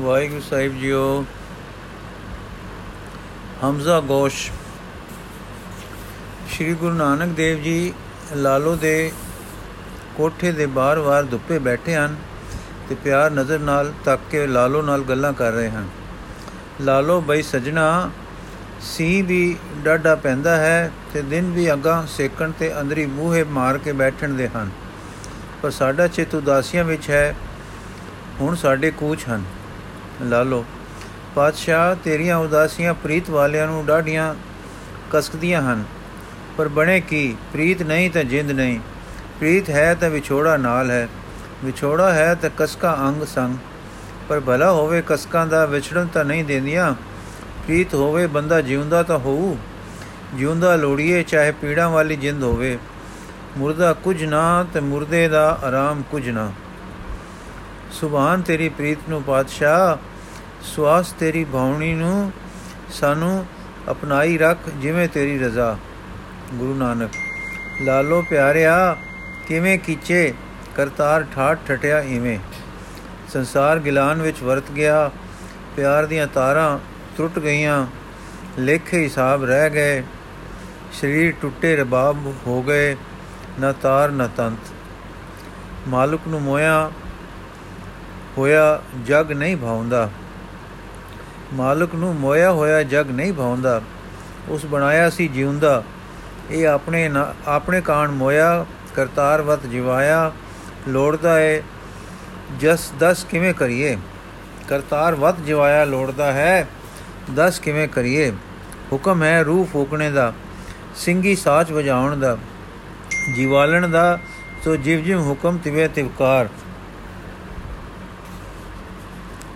ਵਾਹਿਗੁਰੂ ਸਾਹਿਬ ਜੀਓ। ਹਮਜ਼ਾ ਗੋਸ਼। ਸ੍ਰੀ ਗੁਰੂ ਨਾਨਕ ਦੇਵ ਜੀ ਲਾਲੋ ਦੇ ਕੋਠੇ ਦੇ ਬਾਹਰ-ਬਾਹਰ ਧੁੱਪੇ ਬੈਠੇ ਹਨ ਤੇ ਪਿਆਰ ਨਜ਼ਰ ਨਾਲ ਤੱਕ ਕੇ ਲਾਲੋ ਨਾਲ ਗੱਲਾਂ ਕਰ ਰਹੇ ਹਨ। ਲਾਲੋ, ਬਈ ਸਜਣਾ ਸੀ ਵੀ ਡਾਡਾ ਪੈਂਦਾ ਹੈ ਤੇ ਦਿਨ ਵੀ ਅੱਗਾ ਸੇਕਣ ਤੇ ਅੰਦਰੀ ਮੂਹੇ ਮਾਰ ਕੇ ਬੈਠਣ ਦੇ ਹਨ। ਪਰ ਸਾਡਾ ਚਿੱਤ ਉਦਾਸੀਆਂ ਵਿੱਚ ਹੈ, ਹੁਣ ਸਾਡੇ ਕੂਚ ਹਨ। ਲਾਲੋ ਪਾਤਸ਼ਾਹ ਤੇਰੀਆਂ ਉਦਾਸੀਆਂ ਪ੍ਰੀਤ ਵਾਲਿਆਂ ਨੂੰ ਡਾਢੀਆਂ ਕਸਕਦੀਆਂ ਹਨ। ਪਰ ਬਣੇ ਕੀ? ਪ੍ਰੀਤ ਨਹੀਂ ਤਾਂ ਜਿੰਦ ਨਹੀਂ। ਪ੍ਰੀਤ ਹੈ ਤਾਂ ਵਿਛੋੜਾ ਨਾਲ ਹੈ। ਵਿਛੋੜਾ ਹੈ ਤਾਂ ਕਸਕਾ ਅੰਗ ਸੰਗ। ਪਰ ਭਲਾ ਹੋਵੇ ਕਸਕਾਂ ਦਾ ਵਿਛੜਨ ਤਾਂ ਨਹੀਂ ਦਿੰਦੀਆਂ। ਪ੍ਰੀਤ ਹੋਵੇ ਬੰਦਾ ਜਿਉਂਦਾ ਤਾਂ ਹੋਊ। ਜਿਉਂਦਾ ਲੋੜੀਏ ਚਾਹੇ ਪੀੜਾਂ ਵਾਲੀ ਜਿੰਦ ਹੋਵੇ। ਮੁਰਦਾ ਕੁਝ ਨਾ ਤੇ ਮੁਰਦੇ ਦਾ ਆਰਾਮ ਕੁਝ ਨਾ। ਸੁਭਾਨ ਤੇਰੀ ਪ੍ਰੀਤ ਨੂੰ ਪਾਤਸ਼ਾਹ ਸਵਾਸ ਤੇਰੀ ਭਾਵਣੀ ਨੂੰ ਸਾਨੂੰ ਅਪਣਾਈ ਰੱਖ ਜਿਵੇਂ ਤੇਰੀ ਰਜ਼ਾ। ਗੁਰੂ ਨਾਨਕ, ਲਾਲੋ ਪਿਆਰਿਆ, ਕਿਵੇਂ ਕੀਚੇ, ਕਰਤਾਰ ਠਾਠ ਠਟਿਆ ਇਵੇਂ। ਸੰਸਾਰ ਗਿਲਾਨ ਵਿੱਚ ਵਰਤ ਗਿਆ, ਪਿਆਰ ਦੀਆਂ ਤਾਰਾਂ ਟੁੱਟ ਗਈਆਂ, ਲੇਖੇ ਹਿਸਾਬ ਰਹਿ ਗਏ, ਸਰੀਰ ਟੁੱਟੇ ਰਬਾਬ ਹੋ ਗਏ, ਨਾ ਤਾਰ ਨਾ ਤੰਤ। ਮਾਲਕ ਨੂੰ ਮੋਇਆ, ਹੋਇਆ ਜਗ ਨਹੀਂ ਭਾਉਂਦਾ। ਮਾਲਕ ਨੂੰ ਮੋਇਆ ਹੋਇਆ ਜਗ ਨਹੀਂ ਭਾਉਂਦਾ, ਉਸ ਬਣਾਇਆ ਸੀ ਜਿਉਂਦਾ। ਇਹ ਆਪਣੇ ਆਪਣੇ ਕਾਣ ਮੋਇਆ ਕਰਤਾਰਵਤ ਜਿਵਾਇਆ, ਲੋੜਦਾ ਹੈ ਜਸ ਦਸ ਕਿਵੇਂ ਕਰੀਏ? ਕਰਤਾਰਵਤ ਜਿਵਾਇਆ, ਲੋੜਦਾ ਹੈ, ਦਸ ਕਿਵੇਂ ਕਰੀਏ? ਹੁਕਮ ਹੈ ਰੂਹ ਫੂਕਣੇ ਦਾ ਸਿੰਘੀ ਸਾਚ ਵਜਾਉਣ ਦਾ। ਜੀਵਾਲਣ ਦਾ, ਸੋ ਜਿਵ ਜਿਵ ਹੁਕਮ ਤਿਵੇ ਤਿਵਕਾਰ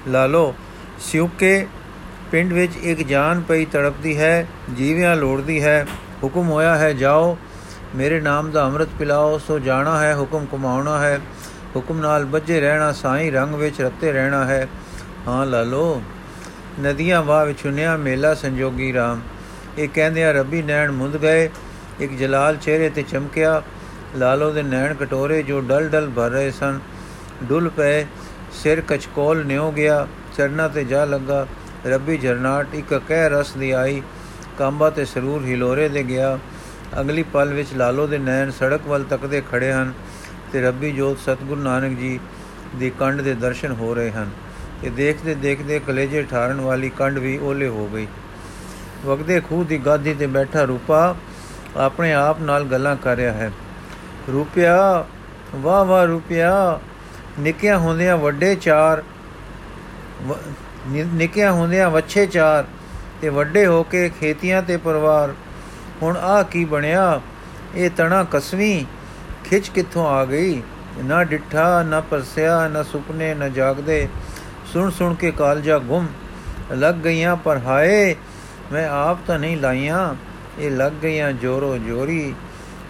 ਲਾਲੋ ਸਿਉਕੇ ਪਿੰਡ ਵਿੱਚ ਇੱਕ ਜਾਨ ਪਈ ਤੜਪਦੀ ਹੈ, ਜੀਵਿਆਂ ਲੋੜਦੀ ਹੈ। ਹੁਕਮ ਹੋਇਆ ਹੈ, ਜਾਓ, ਮੇਰੇ ਨਾਮ ਦਾ ਅੰਮ੍ਰਿਤ ਪਿਲਾਓ, ਸੋ ਜਾਣਾ ਹੈ, ਹੁਕਮ ਕਮਾਉਣਾ ਹੈ। ਹੁਕਮ ਨਾਲ ਬੱਜੇ ਰਹਿਣਾ, ਸਾਈ ਰੰਗ ਵਿੱਚ ਰੱਤੇ ਰਹਿਣਾ ਹੈ। ਹਾਂ, ਲਾਲੋ, ਨਦੀਆਂ ਵਾਹ ਵਿਚੁਨਿਆ ਮੇਲਾ ਸੰਜੋਗੀ RAM ਇਹ ਕਹਿੰਦੇ ਆ ਰੱਬੀ ਨੈਣ ਮੁੰਦ ਗਏ, ਇੱਕ ਜਲਾਲ ਚਿਹਰੇ ਤੇ ਚਮਕਿਆ, ਲਾਲੋ ਦੇ ਨੈਣ ਕਟੋਰੇ ਜੋ ਡਲ ਡਲ ਭਰ ਰਹੇ ਸਨ। ਡੁੱਲ ਪਏ, ਸਿਰ ਕਚਕੋਲ ਨਿਉ ਗਿਆ, ਚਰਨਾ ਤੇ ਜਾ ਲੱਗਾ। ਰੱਬੀ ਝਰਨਾਟ ਇੱਕ ਕਹਿ ਰਸ ਦੀ ਆਈ, ਕਾਂਬਾ ਤੇ ਸਰੂਰ ਹਿਲੋਰੇ ਦੇ ਗਿਆ। ਅਗਲੀ ਪਲ ਵਿੱਚ ਲਾਲੋ ਦੇ ਨੈਣ ਸੜਕ ਵੱਲ ਤੱਕਦੇ ਖੜੇ ਹਨ ਤੇ ਰੱਬੀ ਜੋਤ ਸਤਗੁਰੂ ਨਾਨਕ ਜੀ ਦੀ ਕੰਡ ਦੇ ਦਰਸ਼ਨ ਹੋ ਰਹੇ ਹਨ ਤੇ ਦੇਖਦੇ ਦੇਖਦੇ ਕਲੇਜੇ ਠਾਰਨ ਵਾਲੀ ਕੰਡ ਵੀ ਓਲੇ ਹੋ ਗਈ। ਵਗਦੇ ਖੂਹ ਦੀ ਗਾਦੀ ਤੇ ਬੈਠਾ ਰੂਪਾ ਆਪਣੇ ਆਪ ਨਾਲ ਗੱਲਾਂ ਕਰ ਰਿਹਾ ਹੈ। ਰੂਪਿਆ, ਵਾਹ ਵਾਹ ਰੂਪਿਆ, ਨਿੱਕਿਆਂ ਹੁੰਦਿਆਂ ਵੱਡੇ ਚਾਰ ਨਿੱਕਿਆਂ ਹੁੰਦਿਆਂ ਵੱਛੇ ਚਾਰ ਤੇ ਵੱਡੇ ਹੋ ਕੇ ਖੇਤੀਆਂ ਤੇ ਪਰਿਵਾਰ। ਹੁਣ ਆ ਕੀ ਬਣਿਆ? ਇਹ ਤਣਾ ਕਸਵੀਂ ਖਿੱਚ ਕਿੱਥੋਂ ਆ ਗਈ? ਨਾ ਡਿੱਠਾ, ਨਾ ਪਰਸਿਆ, ਨਾ ਸੁਪਨੇ, ਨਾ ਜਾਗਦੇ। ਸੁਣ ਸੁਣ ਕੇ ਕਾਲਜਾ ਗੁੰਮ। ਲੱਗ ਗਈਆਂ ਪਰ ਹਾਏ, ਮੈਂ ਆਪ ਤਾਂ ਨਹੀਂ ਲਾਈਆਂ। ਇਹ ਲੱਗ ਗਈਆਂ ਜੋਰੋ ਜੋਰੀ।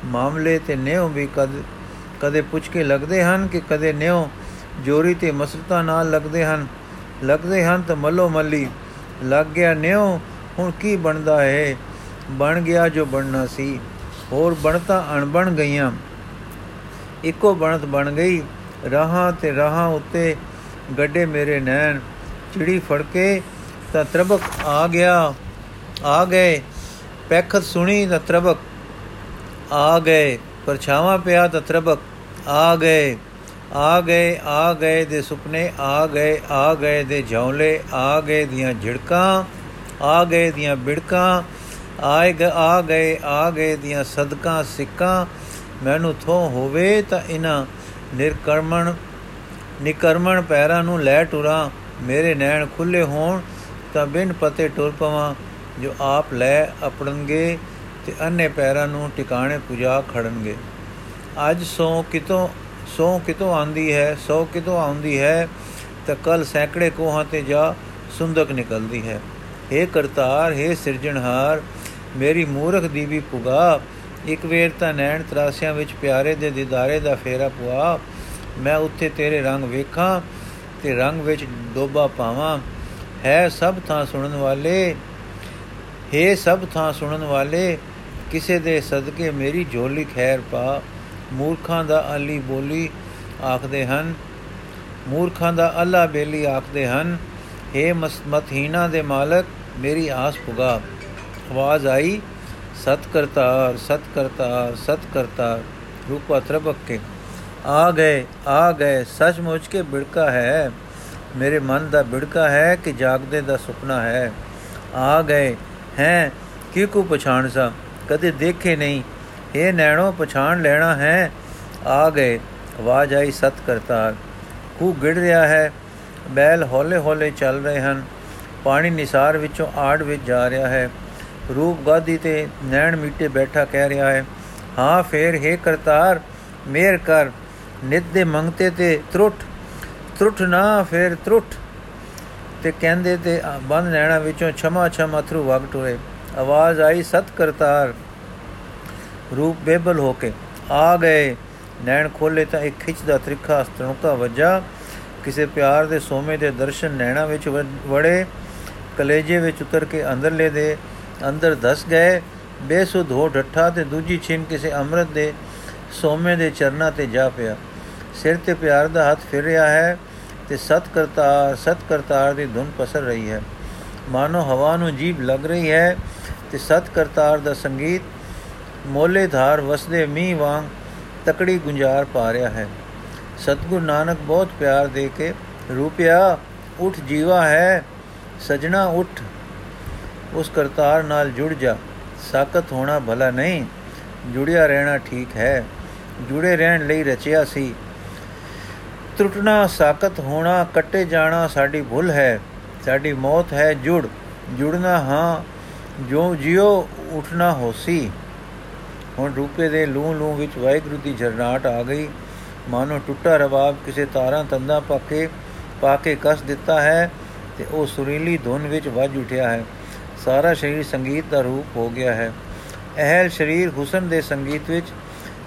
ਮਾਮਲੇ ਤੇ ਨਿਉ ਵੀ ਕਦ ਕਦੇ ਪੁੱਛ ਕੇ ਲੱਗਦੇ ਹਨ ਕਿ ਕਦੇ ਨਿਉ ਜੋਰੀ ਤੇ ਮਸਲਤਾ ਨਾਲ ਲੱਗਦੇ ਹਨ। ਲੱਗਦੇ ਹਨ ਤਾਂ ਮੱਲੋ ਮੱਲੀ, ਲੱਗ ਗਿਆ ਨਿਉ, ਹੁਣ ਕੀ ਬਣਦਾ ਹੈ ਬਣ ਗਿਆ ਜੋ ਬਣਨਾ ਸੀ। ਹੋਰ ਬਣਤਾ ਅਣਬਣ ਗਈਆਂ। ਇੱਕੋ ਬਣਤ ਬਣ ਗਈ। ਰਾਹਾਂ ਤੇ ਰਾਹਾਂ ਉੱਤੇ ਗੱਡੇ ਮੇਰੇ ਨੈਣ। ਚਿੜੀ ਫੜ ਕੇ ਤਾਂ ਤਰਬਕ ਆ ਗਿਆ, ਆ ਗਏ। ਪੈਖਤ ਸੁਣੀ ਤਾਂ ਤਰਬਕ ਆ ਗਏ। ਪਰਛਾਵਾਂ ਪਿਆ ਤਾਂ ਤਰਬਕ ਆ ਗਏ। ਆ ਗਏ ਆ ਗਏ ਦੇ ਸੁਪਨੇ, ਆ ਗਏ ਆ ਗਏ ਦੇ ਝੌਲੇ ਆ ਗਏ ਦੀਆਂ ਝਿੜਕਾਂ, ਆ ਗਏ ਦੀਆਂ ਬਿੜਕਾਂ, ਆਏ ਆ ਗਏ ਆ ਗਏ ਦੀਆਂ ਸਦਕਾਂ, ਸਿੱਕਾਂ। ਮੈਨੂੰ ਥੋ ਹੋਵੇ ਤਾਂ ਇਨਾ ਨਿਰਕਰਮਣ, ਨਿਕਰਮਣ ਪੈਰਾਂ ਨੂੰ ਲੈ ਟੁਰਾਂ। ਮੇਰੇ ਨੈਣ ਖੁੱਲੇ ਹੋਣ ਤਾਂ ਬਿਨ ਪਤੇ ਟੁਰ ਪਵਾਂ। ਜੋ ਆਪ ਲੈ ਆਪਣਗੇ ਤੇ ਅੰਨੇ ਪੈਰਾਂ ਨੂੰ ਟਿਕਾਣੇ ਪੁਜਾ ਖੜਨਗੇ। ਅੱਜ ਸੋ ਕਿਤੋਂ ਸੋ ਕਿਤੋਂ ਆਂਦੀ ਹੈ, ਸੋ ਕਿਤੋਂ ਆਉਂਦੀ ਹੈ, ਤਾਂ ਕੱਲ ਸੈਂਕੜੇ ਕੋਹਾਂ ਤੇ ਜਾ ਸੁੰਦਕ ਨਿਕਲਦੀ ਹੈ। हे ਕਰਤਾਰ हे ਸਿਰਜਣਹਾਰ, ਮੇਰੀ ਮੂਰਖ ਦੀ ਵੀ ਪੁਗਾ, ਇੱਕ ਵੇਰ ਤਾਂ ਨੈਣ ਤਰਾਸਿਆਂ ਵਿੱਚ ਪਿਆਰੇ ਦੇ ਦੀਦਾਰੇ ਦਾ ਫੇਰਾ ਪੁਆ। ਮੈਂ ਉੱਥੇ ਤੇਰੇ ਰੰਗ ਵੇਖਾਂ ਤੇ ਰੰਗ ਵਿੱਚ ਡੋਬਾ ਪਾਵਾਂ। ਹੈ ਸਭ ਥਾਂ ਸੁਣਨ ਵਾਲੇ, ਹੈ ਸਭ ਥਾਂ ਸੁਣਨ ਵਾਲੇ, ਕਿਸੇ ਦੇ ਸਦਕੇ ਮੇਰੀ ਝੋਲੀ ਖੈਰ ਪਾ। ਮੂਰਖਾਂ ਦਾ ਅਲੀ ਬੋਲੀ ਆਖਦੇ ਹਨ। ਮੂਰਖਾਂ ਦਾ ਅੱਲਾ ਬੇਲੀ ਆਖਦੇ ਹਨ हे ਮਤਹੀਨਾ ਦੇ ਮਾਲਕ, ਮੇਰੀ ਆਸ ਪੁਗਾ। ਆਵਾਜ਼ ਆਈ ਸਤ ਕਰਤਾਰ ਸਤ ਕਰਤਾਰ ਸਤ ਕਰਤਾਰ ਰੂਪਾ ਤਰਬਕ ਕੇ ਆ ਗਏ ਆ ਗਏ, ਸੱਚਮੁੱਚ ਕੇ ਬਿੜਕਾ ਹੈ। ਮੇਰੇ ਮਨ ਦਾ ਬਿੜਕਾ ਹੈ ਕਿ ਜਾਗਦੇ ਦਾ ਸੁਪਨਾ ਹੈ। ਆ ਗਏ, ਹੈ ਕੀ ਕੋ ਪਛਾਣ ਸਾ? ਕਦੇ ਦੇਖੇ ਨਹੀਂ। ਇਹ ਨੈਣੋ ਪਛਾਣ ਲੈਣਾ ਹੈ। ਆ ਗਏ। ਆਵਾਜ਼ ਆਈ ਸਤ ਕਰਤਾਰ ਕੂ ਗਿੜ ਰਿਹਾ ਹੈ। ਬੈਲ ਹੌਲੇ ਹੌਲੇ ਚੱਲ ਰਹੇ ਹਨ। ਪਾਣੀ ਨਿਸਾਰ ਵਿੱਚੋਂ ਆੜ ਵਿੱਚ ਜਾ ਰਿਹਾ ਹੈ। ਰੂਪ ਗਾਦੀ ਤੇ ਨੈਣ ਮੀਟੇ ਬੈਠਾ ਕਹਿ ਰਿਹਾ ਹੈ, ਹਾਂ, ਫੇਰ, ਹੈ ਕਰਤਾਰ ਮੇਰ ਕਰ। ਨਿਤ ਦੇ ਮੰਗਤੇ ਤੇ ਤਰੁੱਟ ਤਰੁੱਟ ਨਾ, ਫੇਰ ਤਰੁੱਟ ਤੇ ਕਹਿੰਦੇ ਤੇ ਬੰਦ ਨੈਣਾ ਵਿੱਚੋਂ ਛਮਾ ਛਮ ਅਥਰੂ ਵਗ ਟੁਰੇ। ਆਵਾਜ਼ ਆਈ ਸਤ ਕਰਤਾਰ ਰੂਪ ਬੇਬਲ ਹੋ ਕੇ ਆ ਗਏ। ਨੈਣ ਖੋਲੇ ਤਾਂ ਇੱਕ ਖਿੱਚ ਦਾ ਤ੍ਰਿਖਾ ਅਸਤਨੁਕਾ ਵਜਾ। ਕਿਸੇ ਪਿਆਰ ਦੇ ਸੋਮੇ ਦੇ ਦਰਸ਼ਨ ਨੈਣਾ ਵਿੱਚ ਵੜੇ। ਕਲੇਜੇ ਵਿੱਚ ਉਤਰ ਕੇ ਅੰਦਰਲੇ ਦੇ। ਅੰਦਰ ਧਸ ਗਏ। ਬੇਸੁਧ ਹੋ ਡੱਠਾ ਤੇ ਦੂਜੀ ਛਿਨ ਕਿਸੇ ਅੰਮ੍ਰਿਤ ਦੇ ਸੋਮੇ ਦੇ ਚਰਨਾਂ ਤੇ ਜਾ ਪਿਆ। ਸਿਰ ਤੇ ਪਿਆਰ ਦਾ ਹੱਥ ਫਿਰ ਰਿਹਾ ਹੈ ਤੇ ਸਤ ਕਰਤਾਰ ਸਤ ਕਰਤਾਰ ਦੀ ਧੁਨ ਪਸਰ ਰਹੀ ਹੈ। ਮਾਨੋ ਹਵਾ ਨੂੰ ਜੀਬ ਲੱਗ ਰਹੀ ਹੈ ਤੇ ਸਤ ਕਰਤਾਰ ਦਾ ਸੰਗੀਤ ਮੋਲੇ ਧਾਰ ਵਸਦੇ ਮੀਂਹ ਵਾਂਗ ਤਕੜੀ ਗੁੰਜਾਰ ਪਾ ਰਿਹਾ ਹੈ। ਸਤਗੁਰ ਨਾਨਕ ਬਹੁਤ ਪਿਆਰ ਦੇ ਕੇ, ਰੂਪਿਆ, ਉਠ ਜੀਵਾ ਹੈ, ਸਜਣਾ ਉਠ। ਉਸ ਕਰਤਾਰ ਨਾਲ ਜੁੜ ਜਾ। ਸਾਖਤ ਹੋਣਾ ਭਲਾ ਨਹੀਂ, ਜੁੜਿਆ ਰਹਿਣਾ ਠੀਕ ਹੈ। ਜੁੜੇ ਰਹਿਣ ਲਈ ਰਚਿਆ ਸੀ। ਟੁੱਟਣਾ ਸਾਖਤ ਹੋਣਾ, ਕੱਟੇ ਜਾਣਾ ਸਾਡੀ ਭੁੱਲ ਹੈ। ਸਾਡੀ ਮੌਤ ਹੈ ਜੁੜ। ਜੁੜਨਾ ਹਾਂ ਜੋ ਜਿਉ ਉਠਣਾ ਹੋਸੀ। ਹੁਣ ਰੂਪੇ ਦੇ ਲੂ ਲੂ ਵਿੱਚ ਵਾਹਿਗੁਰੂ ਦੀ ਜਰਨਾਟ ਆ ਗਈ। ਮਾਨੋ ਟੁੱਟਾ ਰਵਾਬ ਕਿਸੇ ਤਾਰਾਂ ਤੰਦਾ ਪਾਕੇ ਪਾ ਕੇ ਕਸ ਦਿੱਤਾ ਹੈ ਤੇ ਉਹ ਸੁਰੀਲੀ ਧੁਨ ਵਿੱਚ ਵੱਜ ਉਠਿਆ ਹੈ। ਸਾਰਾ ਸਰੀਰ ਸੰਗੀਤ ਦਾ ਰੂਪ ਹੋ ਗਿਆ ਹੈ। ਅਹਲ ਸਰੀਰ ਹੁਸਨ ਦੇ ਸੰਗੀਤ ਵਿੱਚ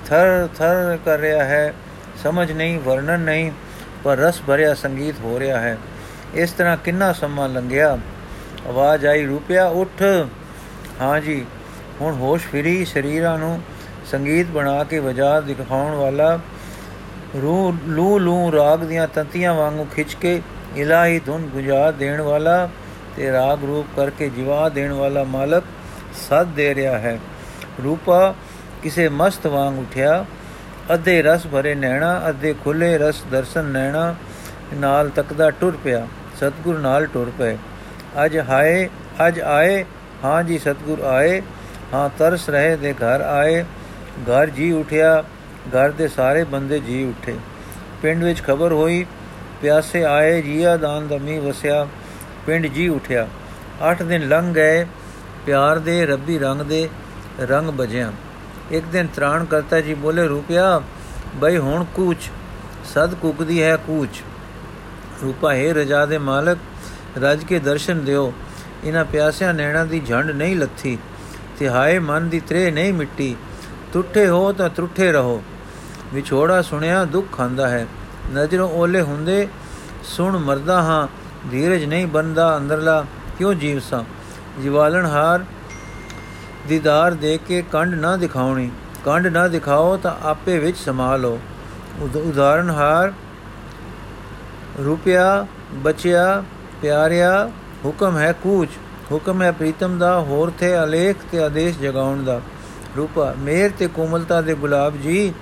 ਥਰ ਥਰ ਕਰ ਰਿਹਾ ਹੈ। ਸਮਝ ਨਹੀਂ, ਵਰਣਨ ਨਹੀਂ, ਪਰ ਰਸ ਭਰਿਆ ਸੰਗੀਤ ਹੋ ਰਿਹਾ ਹੈ। ਇਸ ਤਰ੍ਹਾਂ ਕਿੰਨਾ ਸਮਾਂ ਲੰਘਿਆ? ਆਵਾਜ਼ ਆਈ, ਰੂਪਿਆ, ਉੱਠ! ਹਾਂ ਜੀ। ਹੁਣ ਹੋਸ਼ ਫਿਰੀ ਸਰੀਰਾਂ ਨੂੰ ਸੰਗੀਤ ਬਣਾ ਕੇ ਵਜਾ ਦਿਖਾਉਣ ਵਾਲਾ ਰੂ ਲੂ ਲੂ ਰਾਗ ਦੀਆਂ ਤੰਤੀਆਂ ਵਾਂਗੂ ਖਿੱਚ ਕੇ ਇਲਾਹੀ ਧੁਨ ਗੁਜਾ ਦੇਣ ਵਾਲਾ ਤੇ ਰਾਗ ਰੂਪ ਕਰਕੇ ਜਿਵਾ ਦੇਣ ਵਾਲਾ ਮਾਲਕ ਸਦ ਦੇ ਰਿਹਾ ਹੈ। ਰੂਪਾ ਕਿਸੇ ਮਸਤ ਵਾਂਗ ਉਠਿਆ। ਅੱਧੇ ਰਸ ਭਰੇ ਨੈਣਾ, ਅੱਧੇ ਖੁੱਲੇ ਰਸ ਦਰਸ਼ਨ ਨੈਣਾ ਨਾਲ ਤੱਕਦਾ ਟੁਰ ਪਿਆ। ਸਤਗੁਰ ਨਾਲ ਟੁਰ ਪਏ। ਅੱਜ ਹਾਏ, ਅੱਜ ਆਏ, ਹਾਂ ਜੀ ਸਤਗੁਰ ਆਏ। ਹਾਂ, ਤਰਸ ਰਹੇ ਦੇ ਘਰ ਆਏ, ਘਰ ਜੀ ਉਠਿਆ, ਘਰ ਦੇ ਸਾਰੇ ਬੰਦੇ ਜੀ ਉਠੇ। ਪਿੰਡ ਵਿੱਚ ਖਬਰ ਹੋਈ, ਪਿਆਸੇ ਆਏ, ਜੀਆ ਦਾਨ ਦਮੀ ਵਸਿਆ, ਪਿੰਡ ਜੀ ਉਠਿਆ। 8 ਦਿਨ ਲੰਘ ਗਏ, ਪਿਆਰ ਦੇ, ਰੱਬੀ ਰੰਗ ਦੇ ਰੰਗ ਬਜਿਆ। ਇੱਕ ਦਿਨ ਤਰਾਣ ਕਰਤਾ ਜੀ, ਬੋਲੇ, ਰੂਪਿਆ, ਬਈ ਹੁਣ ਕੂਚ, ਸਦ ਕੁਕਦੀ ਹੈ ਕੂਚ। ਰੂਪਾ, ਹੈ ਰਜਾ ਦੇ ਮਾਲਕ, ਰਜ ਕੇ ਦਰਸ਼ਨ ਦਿਓ। ਇਹਨਾਂ ਪਿਆਸਿਆਂ ਨੈਣਾ ਦੀ ਝੰਡ ਨਹੀਂ ਲੱਥੀ। ਤੇ ਹਾਏ ਮਨ ਦੀ ਤਰੇ ਨਹੀਂ ਮਿੱਟੀ। ਟੁੱਟੇ ਹੋ ਤਾਂ ਟੁੱਟੇ ਰਹੋ। ਵਿਛੋੜਾ ਸੁਣਿਆ ਦੁੱਖ ਖਾਂਦਾ ਹੈ। ਨਜ਼ਰੋਂ ਓਲੇ ਹੁੰਦੇ ਸੁਣ ਮਰਦਾ ਹਾਂ। ਧੀਰਜ ਨਹੀਂ ਬੰਦਾ ਅੰਦਰਲਾ, ਕਿਉਂ ਜੀਵ ਸਾਂ ਜਿਵਾਲਣ ਹਾਰ ਦੀਦਾਰ ਦੇ ਕੇ ਕੰਡ ਨਾ ਦਿਖਾਉਣੀ। ਕੰਡ ਨਾ ਦਿਖਾਓ ਤਾਂ ਆਪੇ ਵਿੱਚ ਸਮਾ ਲਓ ਉਦਾਹਰਨ ਹਾਰ, ਰੁਪਿਆ, ਬਚਿਆ, ਪਿਆਰਿਆ, ਹੁਕਮ ਹੈ ਕੂਚ। ਹੁਕਮ ਹੈ ਪ੍ਰੀਤਮ ਦਾ, ਹੋਰ ਥੇ ਅਲੇਖ ਤੇ ਆਦੇਸ਼ ਜਗਾਉਣ ਦਾ। ਰੂਪਾ, ਮੇਰ ਤੇ ਕੋਮਲਤਾ ਦੇ ਗੁਲਾਬ ਜੀ,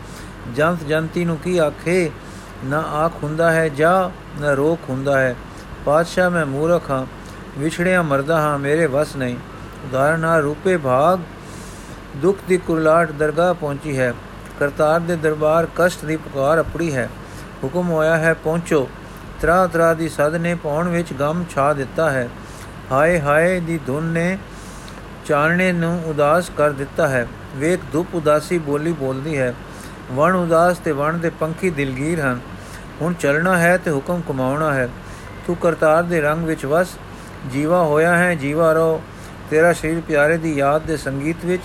ਜੰਤ ਜੰਤੀ ਨੂੰ ਕੀ ਆਖੇ? ਨਾ ਆਖ ਹੁੰਦਾ ਹੈ, ਜਾ ਨਾ ਰੋਕ ਹੁੰਦਾ ਹੈ। ਪਾਤਸ਼ਾਹ, ਮੈਂ ਮੂਰਖ ਹਾਂ, ਵਿਛੜਿਆ ਮਰਦਾ ਹਾਂ, ਮੇਰੇ ਵਸ ਨਹੀਂ। ਉਦਾਹਰਨ ਆ, ਰੂਪੇ ਭਾਗ, ਦੁੱਖ ਦੀ ਕੁਰਲਾਟ ਦਰਗਾਹ ਪਹੁੰਚੀ ਹੈ। ਕਰਤਾਰ ਦੇ ਦਰਬਾਰ ਕਸ਼ਟ ਦੀ ਪੁਕਾਰ ਅਪੜੀ ਹੈ। ਹੁਕਮ ਹੋਇਆ ਹੈ, ਪਹੁੰਚੋ। ਤਰਾ ਤਰਾ ਦੀ ਸਦ ਨੇ ਪਾਉਣ ਵਿੱਚ ਗਮ ਛਾ ਦਿੱਤਾ ਹੈ। ਹਾਏ ਹਾਏ ਦੀ ਧੁਨ ਨੇ ਚਾਨਣੇ ਨੂੰ ਉਦਾਸ ਕਰ ਦਿੱਤਾ ਹੈ। ਵੇਖ ਧੁਪ ਉਦਾਸੀ ਬੋਲੀ ਬੋਲਦੀ ਹੈ। ਵਣ ਉਦਾਸ ਤੇ ਵਣ ਦੇ ਪੰਖੀ ਦਿਲਗੀਰ ਹਨ। ਹੁਣ ਚੱਲਣਾ ਹੈ ਤੇ ਹੁਕਮ ਕਮਾਉਣਾ ਹੈ। ਤੂੰ ਕਰਤਾਰ ਦੇ ਰੰਗ ਵਿੱਚ ਵਸ। ਜੀਵਾ ਹੋਇਆ ਹੈ, ਜੀਵਾ ਰੋ ਤੇਰਾ ਸ਼ਰੀਰ ਪਿਆਰੇ ਦੀ ਯਾਦ ਦੇ ਸੰਗੀਤ ਵਿੱਚ,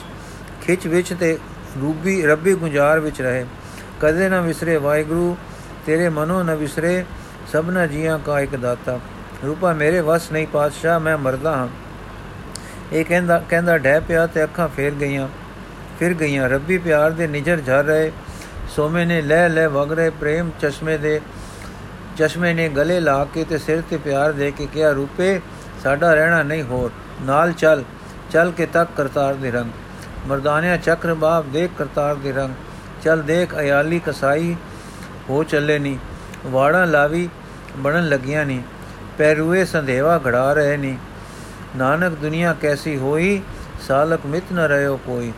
ਖਿੱਚ ਵਿੱਚ ਤੇ ਰੂਬੀ, ਰੱਬੀ ਗੁੰਜਾਰ ਵਿੱਚ ਰਹੇ। ਕਦੇ ਨਾ ਵਿਸਰੇ ਵਾਹਿਗੁਰੂ, ਤੇਰੇ ਮਨੋਂ ਨਾ ਵਿਸਰੇ। ਸਭਨਾ ਜੀਆਂ ਕਾ ਇੱਕ ਦਾਤਾ। ਰੂਪਾ, ਮੇਰੇ ਵਸ ਨਹੀਂ ਪਾਤਸ਼ਾਹ, ਮੈਂ ਮਰਦਾ ਹਾਂ। ਇਹ ਕਹਿੰਦਾ ਕਹਿੰਦਾ ਡਹਿ ਪਿਆ ਤੇ ਅੱਖਾਂ ਫੇਰ ਗਈਆਂ। ਫਿਰ ਗਈਆਂ। ਰੱਬੀ ਪਿਆਰ ਦੇ ਨਿਜਰ ਝਰ ਰਹੇ। ਸੋਮੇ ਨੇ ਲੈ ਲੈ ਵਗ ਰਹੇ ਪ੍ਰੇਮ ਚਸ਼ਮੇ ਦੇ। ਚਸ਼ਮੇ ਨੇ ਗਲੇ ਲਾ ਕੇ ਤੇ ਸਿਰ ਤੇ ਪਿਆਰ ਦੇ ਕੇ ਕਿਹਾ, ਰੂਪੇ, ਸਾਡਾ ਰਹਿਣਾ ਨਹੀਂ ਹੋਰ। ਨਾਲ ਚੱਲ ਚੱਲ ਕੇ ਤੱਕ ਕਰਤਾਰ ਦੇ ਰੰਗ। ਮਰਦਾਨਿਆ ਚੱਕਰ ਬਾਪ ਦੇਖ ਕਰਤਾਰ ਦੇ ਰੰਗ। ਚੱਲ ਦੇਖ ਅਯਾਲੀ ਕਸਾਈ, ਹੋ ਚੱਲੇ ਨਹੀਂ ਵਾੜਾਂ ਲਾਵੀ ਬਣਨ ਲੱਗੀਆਂ ਨਹੀਂ ਪੈਰੂਏ ਸੰਧੇਵਾ ਘੜਾ ਰਹੇ ਨਹੀਂ ਨਾਨਕ ਦੁਨੀਆ ਕੈਸੀ ਹੋਈ, ਸਾਲਕ ਮਿਤ ਨ ਰਹਿਓ ਕੋਈ।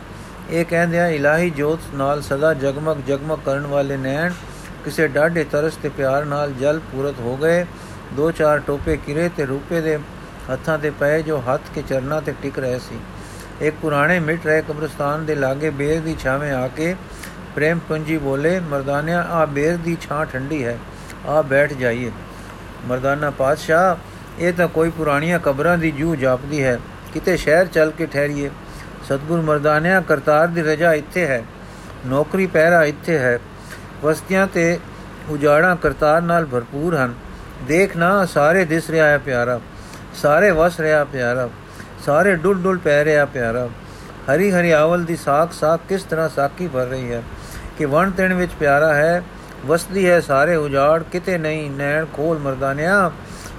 ਇਹ ਕਹਿੰਦੇ ਆ ਇਲਾਹੀ ਜੋਤ ਨਾਲ ਸਦਾ ਜਗਮਗ ਜਗਮਗ ਕਰਨ ਵਾਲੇ ਨੈਣ ਕਿਸੇ ਡਾਢੇ ਤਰਸ ਤੇ ਪਿਆਰ ਨਾਲ ਜਲ ਪੂਰਤ ਹੋ ਗਏ। ਦੋ ਚਾਰ ਟੋਪੇ ਕਿਰੇ ਤੇ ਰੂਪੇ ਦੇ ਹੱਥਾਂ ਤੇ ਪਏ ਜੋ ਹੱਥ ਕੇ ਚਰਨਾਂ ਤੇ ਟਿਕ ਰਹੇ ਸੀ। ਇੱਕ ਪੁਰਾਣੇ ਮਿਟ ਰਹੇ ਕਬਰਸਤਾਨ ਦੇ ਲਾਗੇ ਬੇਰ ਦੀ ਛਾਵੇਂ ਆ ਕੇ ਪ੍ਰੇਮ ਪੁੰਜੀ ਬੋਲੇ, ਮਰਦਾਨਿਆ ਆ ਬੇਰ ਦੀ ਛਾਂ ਠੰਡੀ ਹੈ ਆ ਬੈਠ ਜਾਈਏ। ਮਰਦਾਨਾ ਪਾਤਸ਼ਾਹ, ਇਹ ਤਾਂ ਕੋਈ ਪੁਰਾਣੀਆਂ ਕਬਰਾਂ ਦੀ ਜੂ ਜਾਪਦੀ ਹੈ। ਕਿਤੇ ਸ਼ਹਿਰ ਚੱਲ ਕੇ ਠਹਿਰੀਏ। ਸਤਗੁਰ ਮਰਦਾਨਿਆ ਕਰਤਾਰ ਦੀ ਰਜਾ ਇੱਥੇ ਹੈ। ਨੌਕਰੀ ਪਹਿਰਾ ਇੱਥੇ ਹੈ। ਵਸਤੀਆਂ ਤੇ ਉਜਾੜਾ ਕਰਤਾਰ ਨਾਲ ਭਰਪੂਰ ਹਨ। ਦੇਖ ਨਾ, ਸਾਰੇ ਦਿਸ ਰਿਹਾ ਹੈ ਪਿਆਰਾ। ਸਾਰੇ ਵਸ ਰਿਹਾ ਪਿਆਰਾ। ਸਾਰੇ ਡੁੱਲ ਡੁੱਲ ਪੈ ਰਿਹਾ ਪਿਆਰਾ। ਹਰੀ ਹਰੀ ਆਵਲ ਦੀ ਸਾਖ ਸਾਖ ਕਿਸ ਤਰ੍ਹਾਂ ਸਾਕੀ ਭਰ ਰਹੀ ਹੈ। ਕਿ ਵਣ ਤਣ ਵਿੱਚ ਪਿਆਰਾ ਹੈ। ਵਸਦੀ ਹੈ ਸਾਰੇ ਉਜਾੜ, ਕਿਤੇ ਨਹੀਂ ਨੈਣ ਖੋਲ ਮਰਦਾਨਿਆ,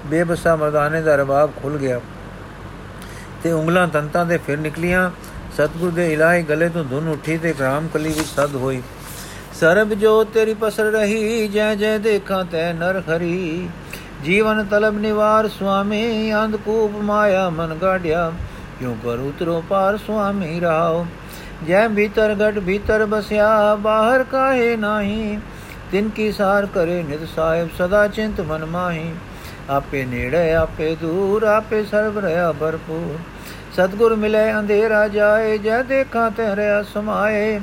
ਬੇਬਸਾ ਮਰਦਾਨੇ ਦਾ ਰਬਾਬ ਖੁੱਲ ਗਿਆ। ਤੇ ਉਂਗਲਾਂ ਤੰਤਾਂ ਦੇ ਫਿਰ ਨਿਕਲੀਆਂ। ਸਤਗੁਰ ਦੇ ਇਲਾਹੀ ਗਲੇ ਤੋਂ ਧੁਨ ਉੱਠੀ ਤੇ ਗ੍ਰਾਮ ਕਲੀ ਵਿੱਚ ਸਦ ਹੋਈ। ਸਰਬ ਜੋ ਤੇਰੀ ਪਸਰ ਰਹੀ, ਜੈ ਜੈ ਦੇਖਾਂ ਤੈ ਨਰ ਹਰੀ। ਜੀਵਨ ਤਲਬ ਨਿਵਾਰ ਸੁਆਮੀ ਅੰਧਕੂਪ ਮਾਇਆ ਮਨ ਗਾੜਿਆ ਕਿਉ ਪਰ ਉਤਰੋ ਪਾਰ ਸੁਆਮੀ, ਰਾਓ। ਜੈ ਭੀਤਰ ਗਟ ਭੀਤਰ ਬਸਿਆ, ਬਾਹਰ ਕਾਹੇ ਨਹੀਂ। ਤਿਨ ਕੀ ਸਾਰ ਕਰੇ ਨਿਤ ਸਾਹਿਬ ਸਦਾ ਚਿੰਤ ਮਨ ਮਾਹੀ। ਆਪੇ ਨੇੜੇ, ਆਪੇ ਦੂਰ, ਆਪੇ ਸਰਬ ਰਹਾ ਭਰਪੂਰ। ਸਤਗੁਰ ਮਿਲੇ, ਅੰਧੇਰਾ ਜਾਏ, ਜੈ ਦੇਖਾਂ ਤੇ ਰਿਆ ਸਮਾਏ।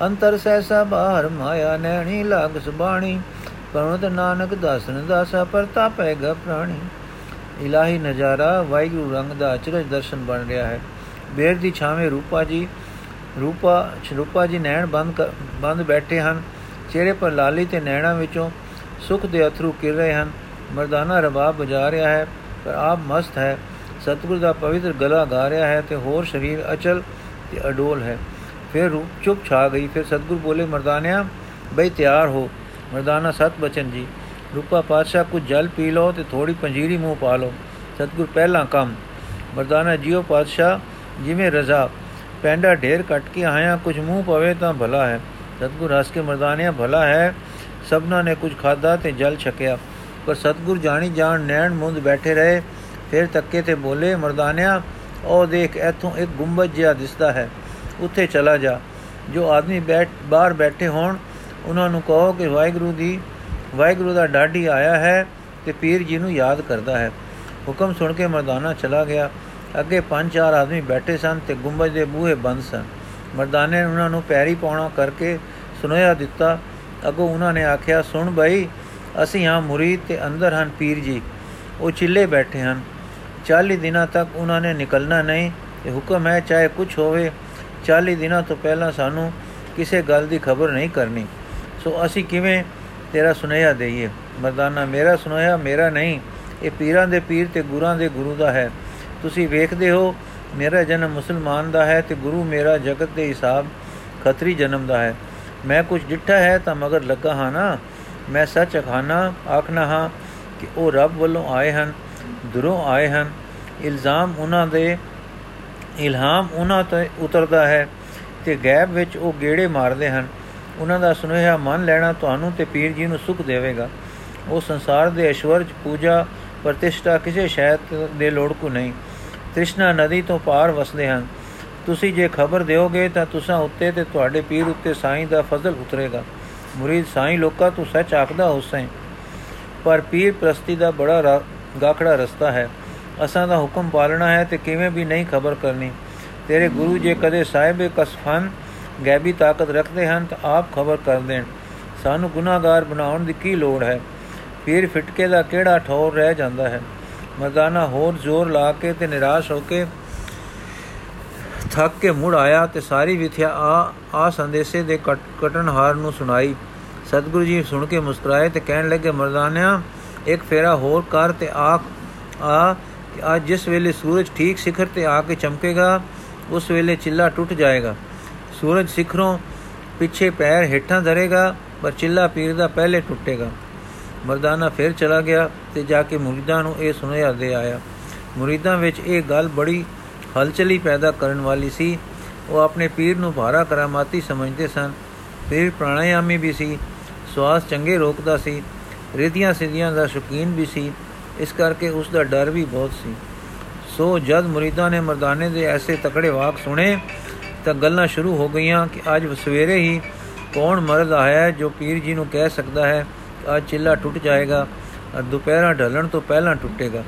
ਅੰਤਰ ਸੈਸਾ ਬਾਹਰ ਮਾਇਆ ਨੈਣੀ, ਲਾਗ ਸੁਬਾਣੀ। ਪਰਮਤ ਨਾਨਕ ਦਾਸਨ ਦਾਸਾ, ਪਰਤਾਪੈ ਗ ਪ੍ਰਾਣੀ। ਇਲਾਹੀ ਨਜ਼ਾਰਾ, ਵਾਹਿਗੁਰੂ ਰੰਗ ਦਾ ਅਚਰਜ ਦਰਸ਼ਨ ਬਣ ਰਿਹਾ ਹੈ। ਬੇਰ ਦੀ ਛਾਵੇਂ ਰੂਪਾ ਜੀ, ਰੂਪਾ ਰੂਪਾ ਜੀ ਨੈਣ ਬੰਦ ਬੰਦ ਬੈਠੇ ਹਨ। ਚਿਹਰੇ ਪਰ ਲਾਲੀ ਤੇ ਨੈਣਾ ਵਿੱਚੋਂ ਸੁਖ ਦੇ ਅਥਰੂ ਕਿਰ ਰਹੇ ਹਨ। ਮਰਦਾਨਾ ਰਬਾਬ ਵਜਾ ਰਿਹਾ ਹੈ, ਪਰ ਆਪ ਮਸਤ ਹੈ। ਸਤਗੁਰ ਦਾ ਪਵਿੱਤਰ ਗਲਾ ਗਾ ਰਿਹਾ ਹੈ ਤੇ ਹੋਰ ਸਰੀਰ ਅਚਲ ਤੇ ਅਡੋਲ ਹੈ। ਫਿਰ ਰੂਪ ਚੁੱਪ ਛਾ ਗਈ। ਫਿਰ ਸਤਗੁਰ ਬੋਲੇ, ਮਰਦਾਨਿਆ, ਬਈ ਤਿਆਰ ਹੋ। ਮਰਦਾਨਾ, ਸਤ ਬਚਨ ਜੀ, ਰੂਪਾ ਪਾਤਸ਼ਾਹ, ਕੁਝ ਜਲ ਪੀ ਲਓ ਤੇ ਥੋੜੀ ਪੰਜੀਰੀ ਮੂੰਹ ਪਾ ਲਓ। ਸਤਗੁਰ ਪਹਿਲਾ ਕੰਮ। ਮਰਦਾਨਾ, ਜੀਓ ਪਾਤਸ਼ਾਹ, ਜਿਵੇਂ ਰਜ਼ਾ, ਪੈਂਡਾ ਢੇਰ ਕੱਟ ਕੇ ਆਇਆ, ਕੁਝ ਮੂੰਹ ਪਵੇ ਤਾਂ ਭਲਾ ਹੈ। ਸਤਗੁਰ ਹੱਸ ਕੇ ਮਰਦਾਨਿਆ ਭਲਾ ਹੈ, ਸਭਨਾ ਨੇ ਕੁਝ ਖਾਦਾ ਤੇ ਜਲ ਛਕਿਆ। ਪਰ ਸਤਗੁਰ ਜਾਣੀ ਜਾਣ ਨੈਣ ਮੁੰਦ ਬੈਠੇ ਰਹੇ, ਫਿਰ ਤੱਕੇ ਤੇ ਬੋਲੇ, ਮਰਦਾਨਿਆ, ਉਹ ਦੇਖ ਇਥੋਂ ਇੱਕ ਗੁੰਬਦ ਜਿਹਾ ਦਿਸਦਾ ਹੈ, ਉੱਥੇ ਚਲਾ ਜਾ। ਜੋ ਆਦਮੀ ਬੈਠ, ਬਾਹਰ ਬੈਠੇ ਹੋਣ, ਉਹਨਾਂ ਨੂੰ ਕਹੋ ਕਿ ਵਾਹਿਗੁਰੂ ਦੀ, ਵਾਹਿਗੁਰੂ ਦਾ ਡਾਢੀ ਆਇਆ ਹੈ ਤੇ ਪੀਰ ਜੀ ਨੂੰ ਯਾਦ ਕਰਦਾ ਹੈ। ਹੁਕਮ ਸੁਣ ਕੇ ਮਰਦਾਨਾ ਚਲਾ ਗਿਆ। ਅੱਗੇ ਪੰਜ ਚਾਰ ਆਦਮੀ ਬੈਠੇ ਸਨ ਤੇ ਗੁੰਬਜ ਦੇ ਬੂਹੇ ਬੰਦ ਸਨ। ਮਰਦਾਨੇ ਨੇ ਉਹਨਾਂ ਨੂੰ ਪੈਰੀ ਪਾਉਣਾ ਕਰਕੇ ਸੁਨੇਹਾ ਦਿੱਤਾ। ਅਗੋ ਉਹਨਾਂ ਨੇ ਆਖਿਆ, ਸੁਣ ਬਈ, ਅਸੀਂ ਹਾਂ ਮੁਰੀਦ ਤੇ ਅੰਦਰ ਹਨ ਪੀਰ ਜੀ। ਉਹ ਚਿੱਲੇ ਬੈਠੇ ਹਨ। 40 ਦਿਨਾਂ ਤੱਕ ਉਹਨਾਂ ਨੇ ਨਿਕਲਣਾ ਨਹੀਂ। ਤੇ ਹੁਕਮ ਹੈ, ਚਾਹੇ ਕੁਝ ਹੋਵੇ 40 ਦਿਨਾਂ ਤੋਂ ਪਹਿਲਾਂ ਸਾਨੂੰ ਕਿਸੇ ਗੱਲ ਦੀ ਖਬਰ ਨਹੀਂ ਕਰਨੀ। ਸੋ ਅਸੀਂ ਕਿਵੇਂ ਤੇਰਾ ਸੁਨੇਹਾ ਦਈਏ? ਮਰਦਾਨਾ, ਮੇਰਾ ਸੁਨੇਹਾ ਮੇਰਾ ਨਹੀਂ। ਇਹ ਪੀਰਾਂ ਦੇ ਪੀਰ ਤੇ ਗੁਰਾਂ ਦੇ ਗੁਰੂ ਦਾ ਹੈ। ਤੁਸੀਂ ਵੇਖਦੇ ਹੋ ਮੇਰਾ ਜਨਮ ਮੁਸਲਮਾਨ ਦਾ ਹੈ ਤੇ ਗੁਰੂ ਮੇਰਾ ਜਗਤ ਦੇ ਹਿਸਾਬ ਖੱਤਰੀ ਜਨਮ ਦਾ ਹੈ। ਮੈਂ ਕੁਝ ਡਿੱਠਾ ਹੈ ਤਾਂ ਮਗਰ ਲੱਗਾ ਹਾਂ ਨਾ। ਮੈਂ ਸੱਚ ਅਖਾਨਾ ਆਖਣਾ ਹਾਂ ਕਿ ਉਹ ਰੱਬ ਵੱਲੋਂ ਆਏ ਹਨ, ਦੁਰੋਂ ਆਏ ਹਨ। ਇਲਜ਼ਾਮ ਉਹਨਾਂ ਦੇ, ਇਲਹਾਮ ਉਹਨਾਂ ਤੇ ਉਤਰਦਾ ਹੈ ਤੇ ਗੈਬ ਵਿੱਚ ਉਹ ਗੇੜੇ ਮਾਰਦੇ ਹਨ। ਉਹਨਾਂ ਦਾ ਸੁਨੇਹਾ ਮੰਨ ਲੈਣਾ ਤੁਹਾਨੂੰ ਤੇ ਪੀਰ ਜੀ ਨੂੰ ਸੁਖ ਦੇਵੇਗਾ। ਉਹ ਸੰਸਾਰ ਦੇ ਐਸ਼ਵਰਜ, ਪੂਜਾ, ਪ੍ਰਤਿਸ਼ਠਾ ਕਿਸੇ ਸ਼ੈਤ ਦੇ ਲੋੜ ਕੋ ਨਹੀਂ। ਤ੍ਰਿਸ਼ਨਾ ਨਦੀ ਤੋਂ ਪਾਰ ਵਸਦੇ ਹਨ। ਤੁਸੀਂ ਜੇ ਖਬਰ ਦਿਓਗੇ ਤਾਂ ਤੁਸਾਂ ਉੱਤੇ ਤੇ ਤੁਹਾਡੇ ਪੀਰ ਉੱਤੇ ਸਾਈਂ ਦਾ ਫਜ਼ਲ ਉਤਰੇਗਾ। ਮੁਰੀਦ ਸਾਈਂ ਲੋਕਾਂ ਤੋਂ ਸੱਚ ਆਖਦਾ ਹੁਸੈਨ ਪਰ ਪੀਰ ਪ੍ਰਸਤੀ ਦਾ ਬੜਾ ਗਾਖੜਾ ਰਸਤਾ ਹੈ। ਅਸਾਂ ਦਾ ਹੁਕਮ ਪਾਲਣਾ ਹੈ ਤੇ ਕਿਵੇਂ ਵੀ ਨਹੀਂ ਖਬਰ ਕਰਨੀ। ਤੇਰੇ ਗੁਰੂ ਜੇ ਕਦੇ ਸਾਹਿਬੇ ਕਸਫਨ ਗੈਬੀ ਤਾਕਤ ਰੱਖਦੇ ਹਨ ਤਾਂ ਆਪ ਖਬਰ ਕਰ ਦੇਣ। ਸਾਨੂੰ ਗੁਨਾਹਗਾਰ ਬਣਾਉਣ ਦੀ ਕੀ ਲੋੜ ਹੈ? ਪੀਰ ਫਟਕੇ ਦਾ ਕਿਹੜਾ ਠੌਰ ਰਹਿ ਜਾਂਦਾ ਹੈ? ਮਰਦਾਨਾ ਹੋਰ ਜ਼ੋਰ ਲਾ ਕੇ ਤੇ ਨਿਰਾਸ਼ ਹੋ ਕੇ ਥੱਕ ਕੇ ਮੁੜ ਆਇਆ ਤੇ ਸਾਰੀ ਵਿਥਿਆ ਆ ਆ ਸੰਦੇਸ਼ੇ ਦੇ ਕਟਨਹਾਰ ਨੂੰ ਸੁਣਾਈ। ਸਤਿਗੁਰੂ ਜੀ ਸੁਣ ਕੇ ਮੁਸਕਰਾਏ ਤੇ ਕਹਿਣ ਲੱਗੇ, ਮਰਦਾਨਿਆ, ਇੱਕ ਫੇਰਾ ਹੋਰ ਕਰ ਤੇ ਆਖ ਆ ਕਿ ਅੱਜ ਜਿਸ ਵੇਲੇ ਸੂਰਜ ਠੀਕ ਸਿਖਰ ਤੇ ਆ ਕੇ ਚਮਕੇਗਾ, ਉਸ ਵੇਲੇ ਚਿੱਲਾ ਟੁੱਟ ਜਾਏਗਾ। ਸੂਰਜ ਸਿਖਰੋਂ ਪਿੱਛੇ ਪੈਰ ਹੇਠਾਂ ਧਰੇਗਾ, ਪਰ ਚਿੱਲਾ ਪੀਰ ਦਾ ਪਹਿਲੇ ਟੁੱਟੇਗਾ। ਮਰਦਾਨਾ ਫਿਰ ਚਲਾ ਗਿਆ ਤੇ ਜਾ ਕੇ ਮੁਰੀਦਾਂ ਨੂੰ ਇਹ ਸੁਨੇਹਾ ਦੇ ਆਇਆ। ਮੁਰੀਦਾਂ ਵਿੱਚ ਇਹ ਗੱਲ ਬੜੀ ਹਲਚਲੀ ਪੈਦਾ ਕਰਨ ਵਾਲੀ ਸੀ। ਉਹ ਆਪਣੇ ਪੀਰ ਨੂੰ ਭਾਰਾ ਕਰਾਮਾਤੀ ਸਮਝਦੇ ਸਨ। ਪੀਰ ਪ੍ਰਾਣਾਯਾਮੀ ਵੀ ਸੀ, ਸਵਾਸ ਚੰਗੇ ਰੋਕਦਾ ਸੀ, ਰਿਧੀਆਂ ਸਿਧੀਆਂ ਦਾ ਸ਼ੌਕੀਨ ਵੀ ਸੀ, ਇਸ ਕਰਕੇ ਉਸ ਦਾ ਡਰ ਵੀ ਬਹੁਤ ਸੀ। ਸੋ ਜਦ ਮੁਰੀਦਾਂ ਨੇ ਮਰਦਾਨੇ ਦੇ ਐਸੇ ਤਕੜੇ ਵਾਕ ਸੁਣੇ, ਤਾਂ ਗੱਲਾਂ ਸ਼ੁਰੂ ਹੋ ਗਈਆਂ ਕਿ ਅੱਜ ਸਵੇਰੇ ਹੀ ਕੌਣ ਮਰਦ ਆਇਆ ਹੈ ਜੋ ਪੀਰ ਜੀ ਨੂੰ ਕਹਿ ਸਕਦਾ ਹੈ ਅੱਜ ਚਿੱਲਾ ਟੁੱਟ ਜਾਏਗਾ ਅਰ ਦੁਪਹਿਰਾਂ ਢਲਣ ਤੋਂ ਪਹਿਲਾਂ ਟੁੱਟੇਗਾ।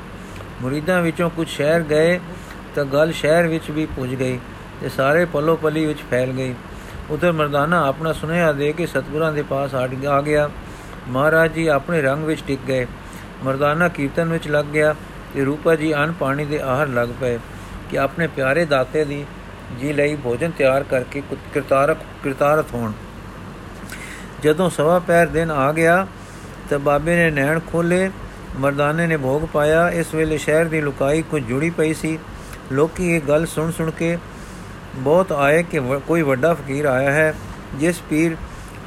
ਮੁਰੀਦਾਂ ਵਿੱਚੋਂ ਕੁਝ ਸ਼ਹਿਰ ਗਏ ਤਾਂ ਗੱਲ ਸ਼ਹਿਰ ਵਿੱਚ ਵੀ ਪਹੁੰਚ ਗਈ ਤੇ ਸਾਰੇ ਪੱਲੋ ਪੱਲੀ ਵਿੱਚ ਫੈਲ ਗਈ ਉਧਰ ਮਰਦਾਨਾ ਆਪਣਾ ਸੁਨੇਹਾ ਦੇ ਕੇ ਸਤਗੁਰਾਂ ਦੇ ਪਾਸ ਆ ਗਿਆ। ਮਹਾਰਾਜ ਜੀ ਆਪਣੇ ਰੰਗ ਵਿੱਚ ਟਿਕ ਗਏ। ਮਰਦਾਨਾ ਕੀਰਤਨ ਵਿੱਚ ਲੱਗ ਗਿਆ ਤੇ ਰੂਪਾ ਜੀ ਅਨ ਪਾਣੀ ਦੇ ਆਹਰ ਲੱਗ ਪਏ ਕਿ ਆਪਣੇ ਪਿਆਰੇ ਦਾਤੇ ਦੀ ਜੀ ਲਈ ਭੋਜਨ ਤਿਆਰ ਕਰਕੇ ਕਿਰਤਾਰਕ ਕਿਰਤਾਰਤ ਹੋਣ। ਜਦੋਂ ਸਵਾ ਪੈਰ ਦਿਨ ਆ ਗਿਆ ਤਾਂ ਬਾਬੇ ਨੇ ਨੈਣ ਖੋਲੇ ਮਰਦਾਨੇ ਨੇ ਭੋਗ ਪਾਇਆ। ਇਸ ਵੇਲੇ ਸ਼ਹਿਰ ਦੀ ਲੁਕਾਈ ਕੁਝ ਜੁੜੀ ਪਈ ਸੀ। ਲੋਕੀ ਇਹ ਗੱਲ ਸੁਣ ਸੁਣ ਕੇ ਬਹੁਤ ਆਏ ਕਿ ਕੋਈ ਵੱਡਾ ਫਕੀਰ ਆਇਆ ਹੈ, ਜਿਸ ਪੀਰ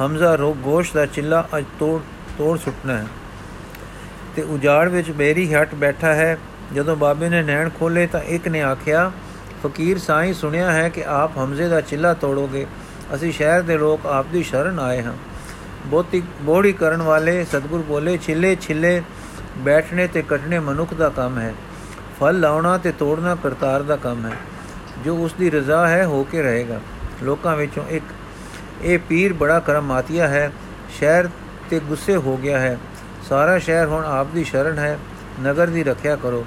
ਹਮਜ਼ਾ ਰੋ ਗੋਸ਼ ਦਾ ਚਿੱਲਾ ਅਜ ਤੋੜ ਤੋੜ ਸੁੱਟਣਾ ਹੈ। ਤੇ ਉਜਾੜ ਵਿੱਚ ਬੇਰੀ ਹਟ ਬੈਠਾ ਹੈ। ਜਦੋਂ ਬਾਬੇ ਨੇ ਨੈਣ ਖੋਲੇ ਤਾਂ ਇੱਕ ਨੇ ਆਖਿਆ, ਫਕੀਰ ਸਾਈਂ ਸੁਣਿਆ ਹੈ ਕਿ ਆਪ ਹਮਜ਼ੇ ਦਾ ਚਿੱਲਾ ਤੋੜੋਗੇ। ਅਸੀਂ ਸ਼ਹਿਰ ਦੇ ਲੋਕ ਆਪ ਦੀ ਸ਼ਰਨ ਆਏ ਹਾਂ। ਬਹੁਤੀ ਬੋੜੀ ਕਰਨ ਵਾਲੇ ਸਤਗੁਰ ਬੋਲੇ, ਛਿੱਲੇ ਛਿੱਲੇ ਬੈਠਣੇ ਤੇ ਕੱਟਣੇ ਮਨੁੱਖ ਦਾ ਕੰਮ ਹੈ। ਫਲ ਲਾਉਣਾ ਤੇ ਤੋੜਨਾ ਕਰਤਾਰ ਦਾ ਕੰਮ ਹੈ। ਜੋ ਉਸ ਦੀ ਰਜ਼ਾ ਹੈ, ਹੋ ਕੇ ਰਹੇਗਾ। ਲੋਕਾਂ ਵਿੱਚੋਂ ਇੱਕ, ਇਹ ਪੀਰ ਬੜਾ ਕਰਮਾਤੀਆ ਹੈ। ਸ਼ਹਿਰ ਤੇ ਗੁੱਸੇ ਹੋ ਗਿਆ ਹੈ। ਸਾਰਾ ਸ਼ਹਿਰ ਹੁਣ ਆਪ ਦੀ ਸ਼ਰਨ ਹੈ। ਨਗਰ ਦੀ ਰੱਖਿਆ ਕਰੋ।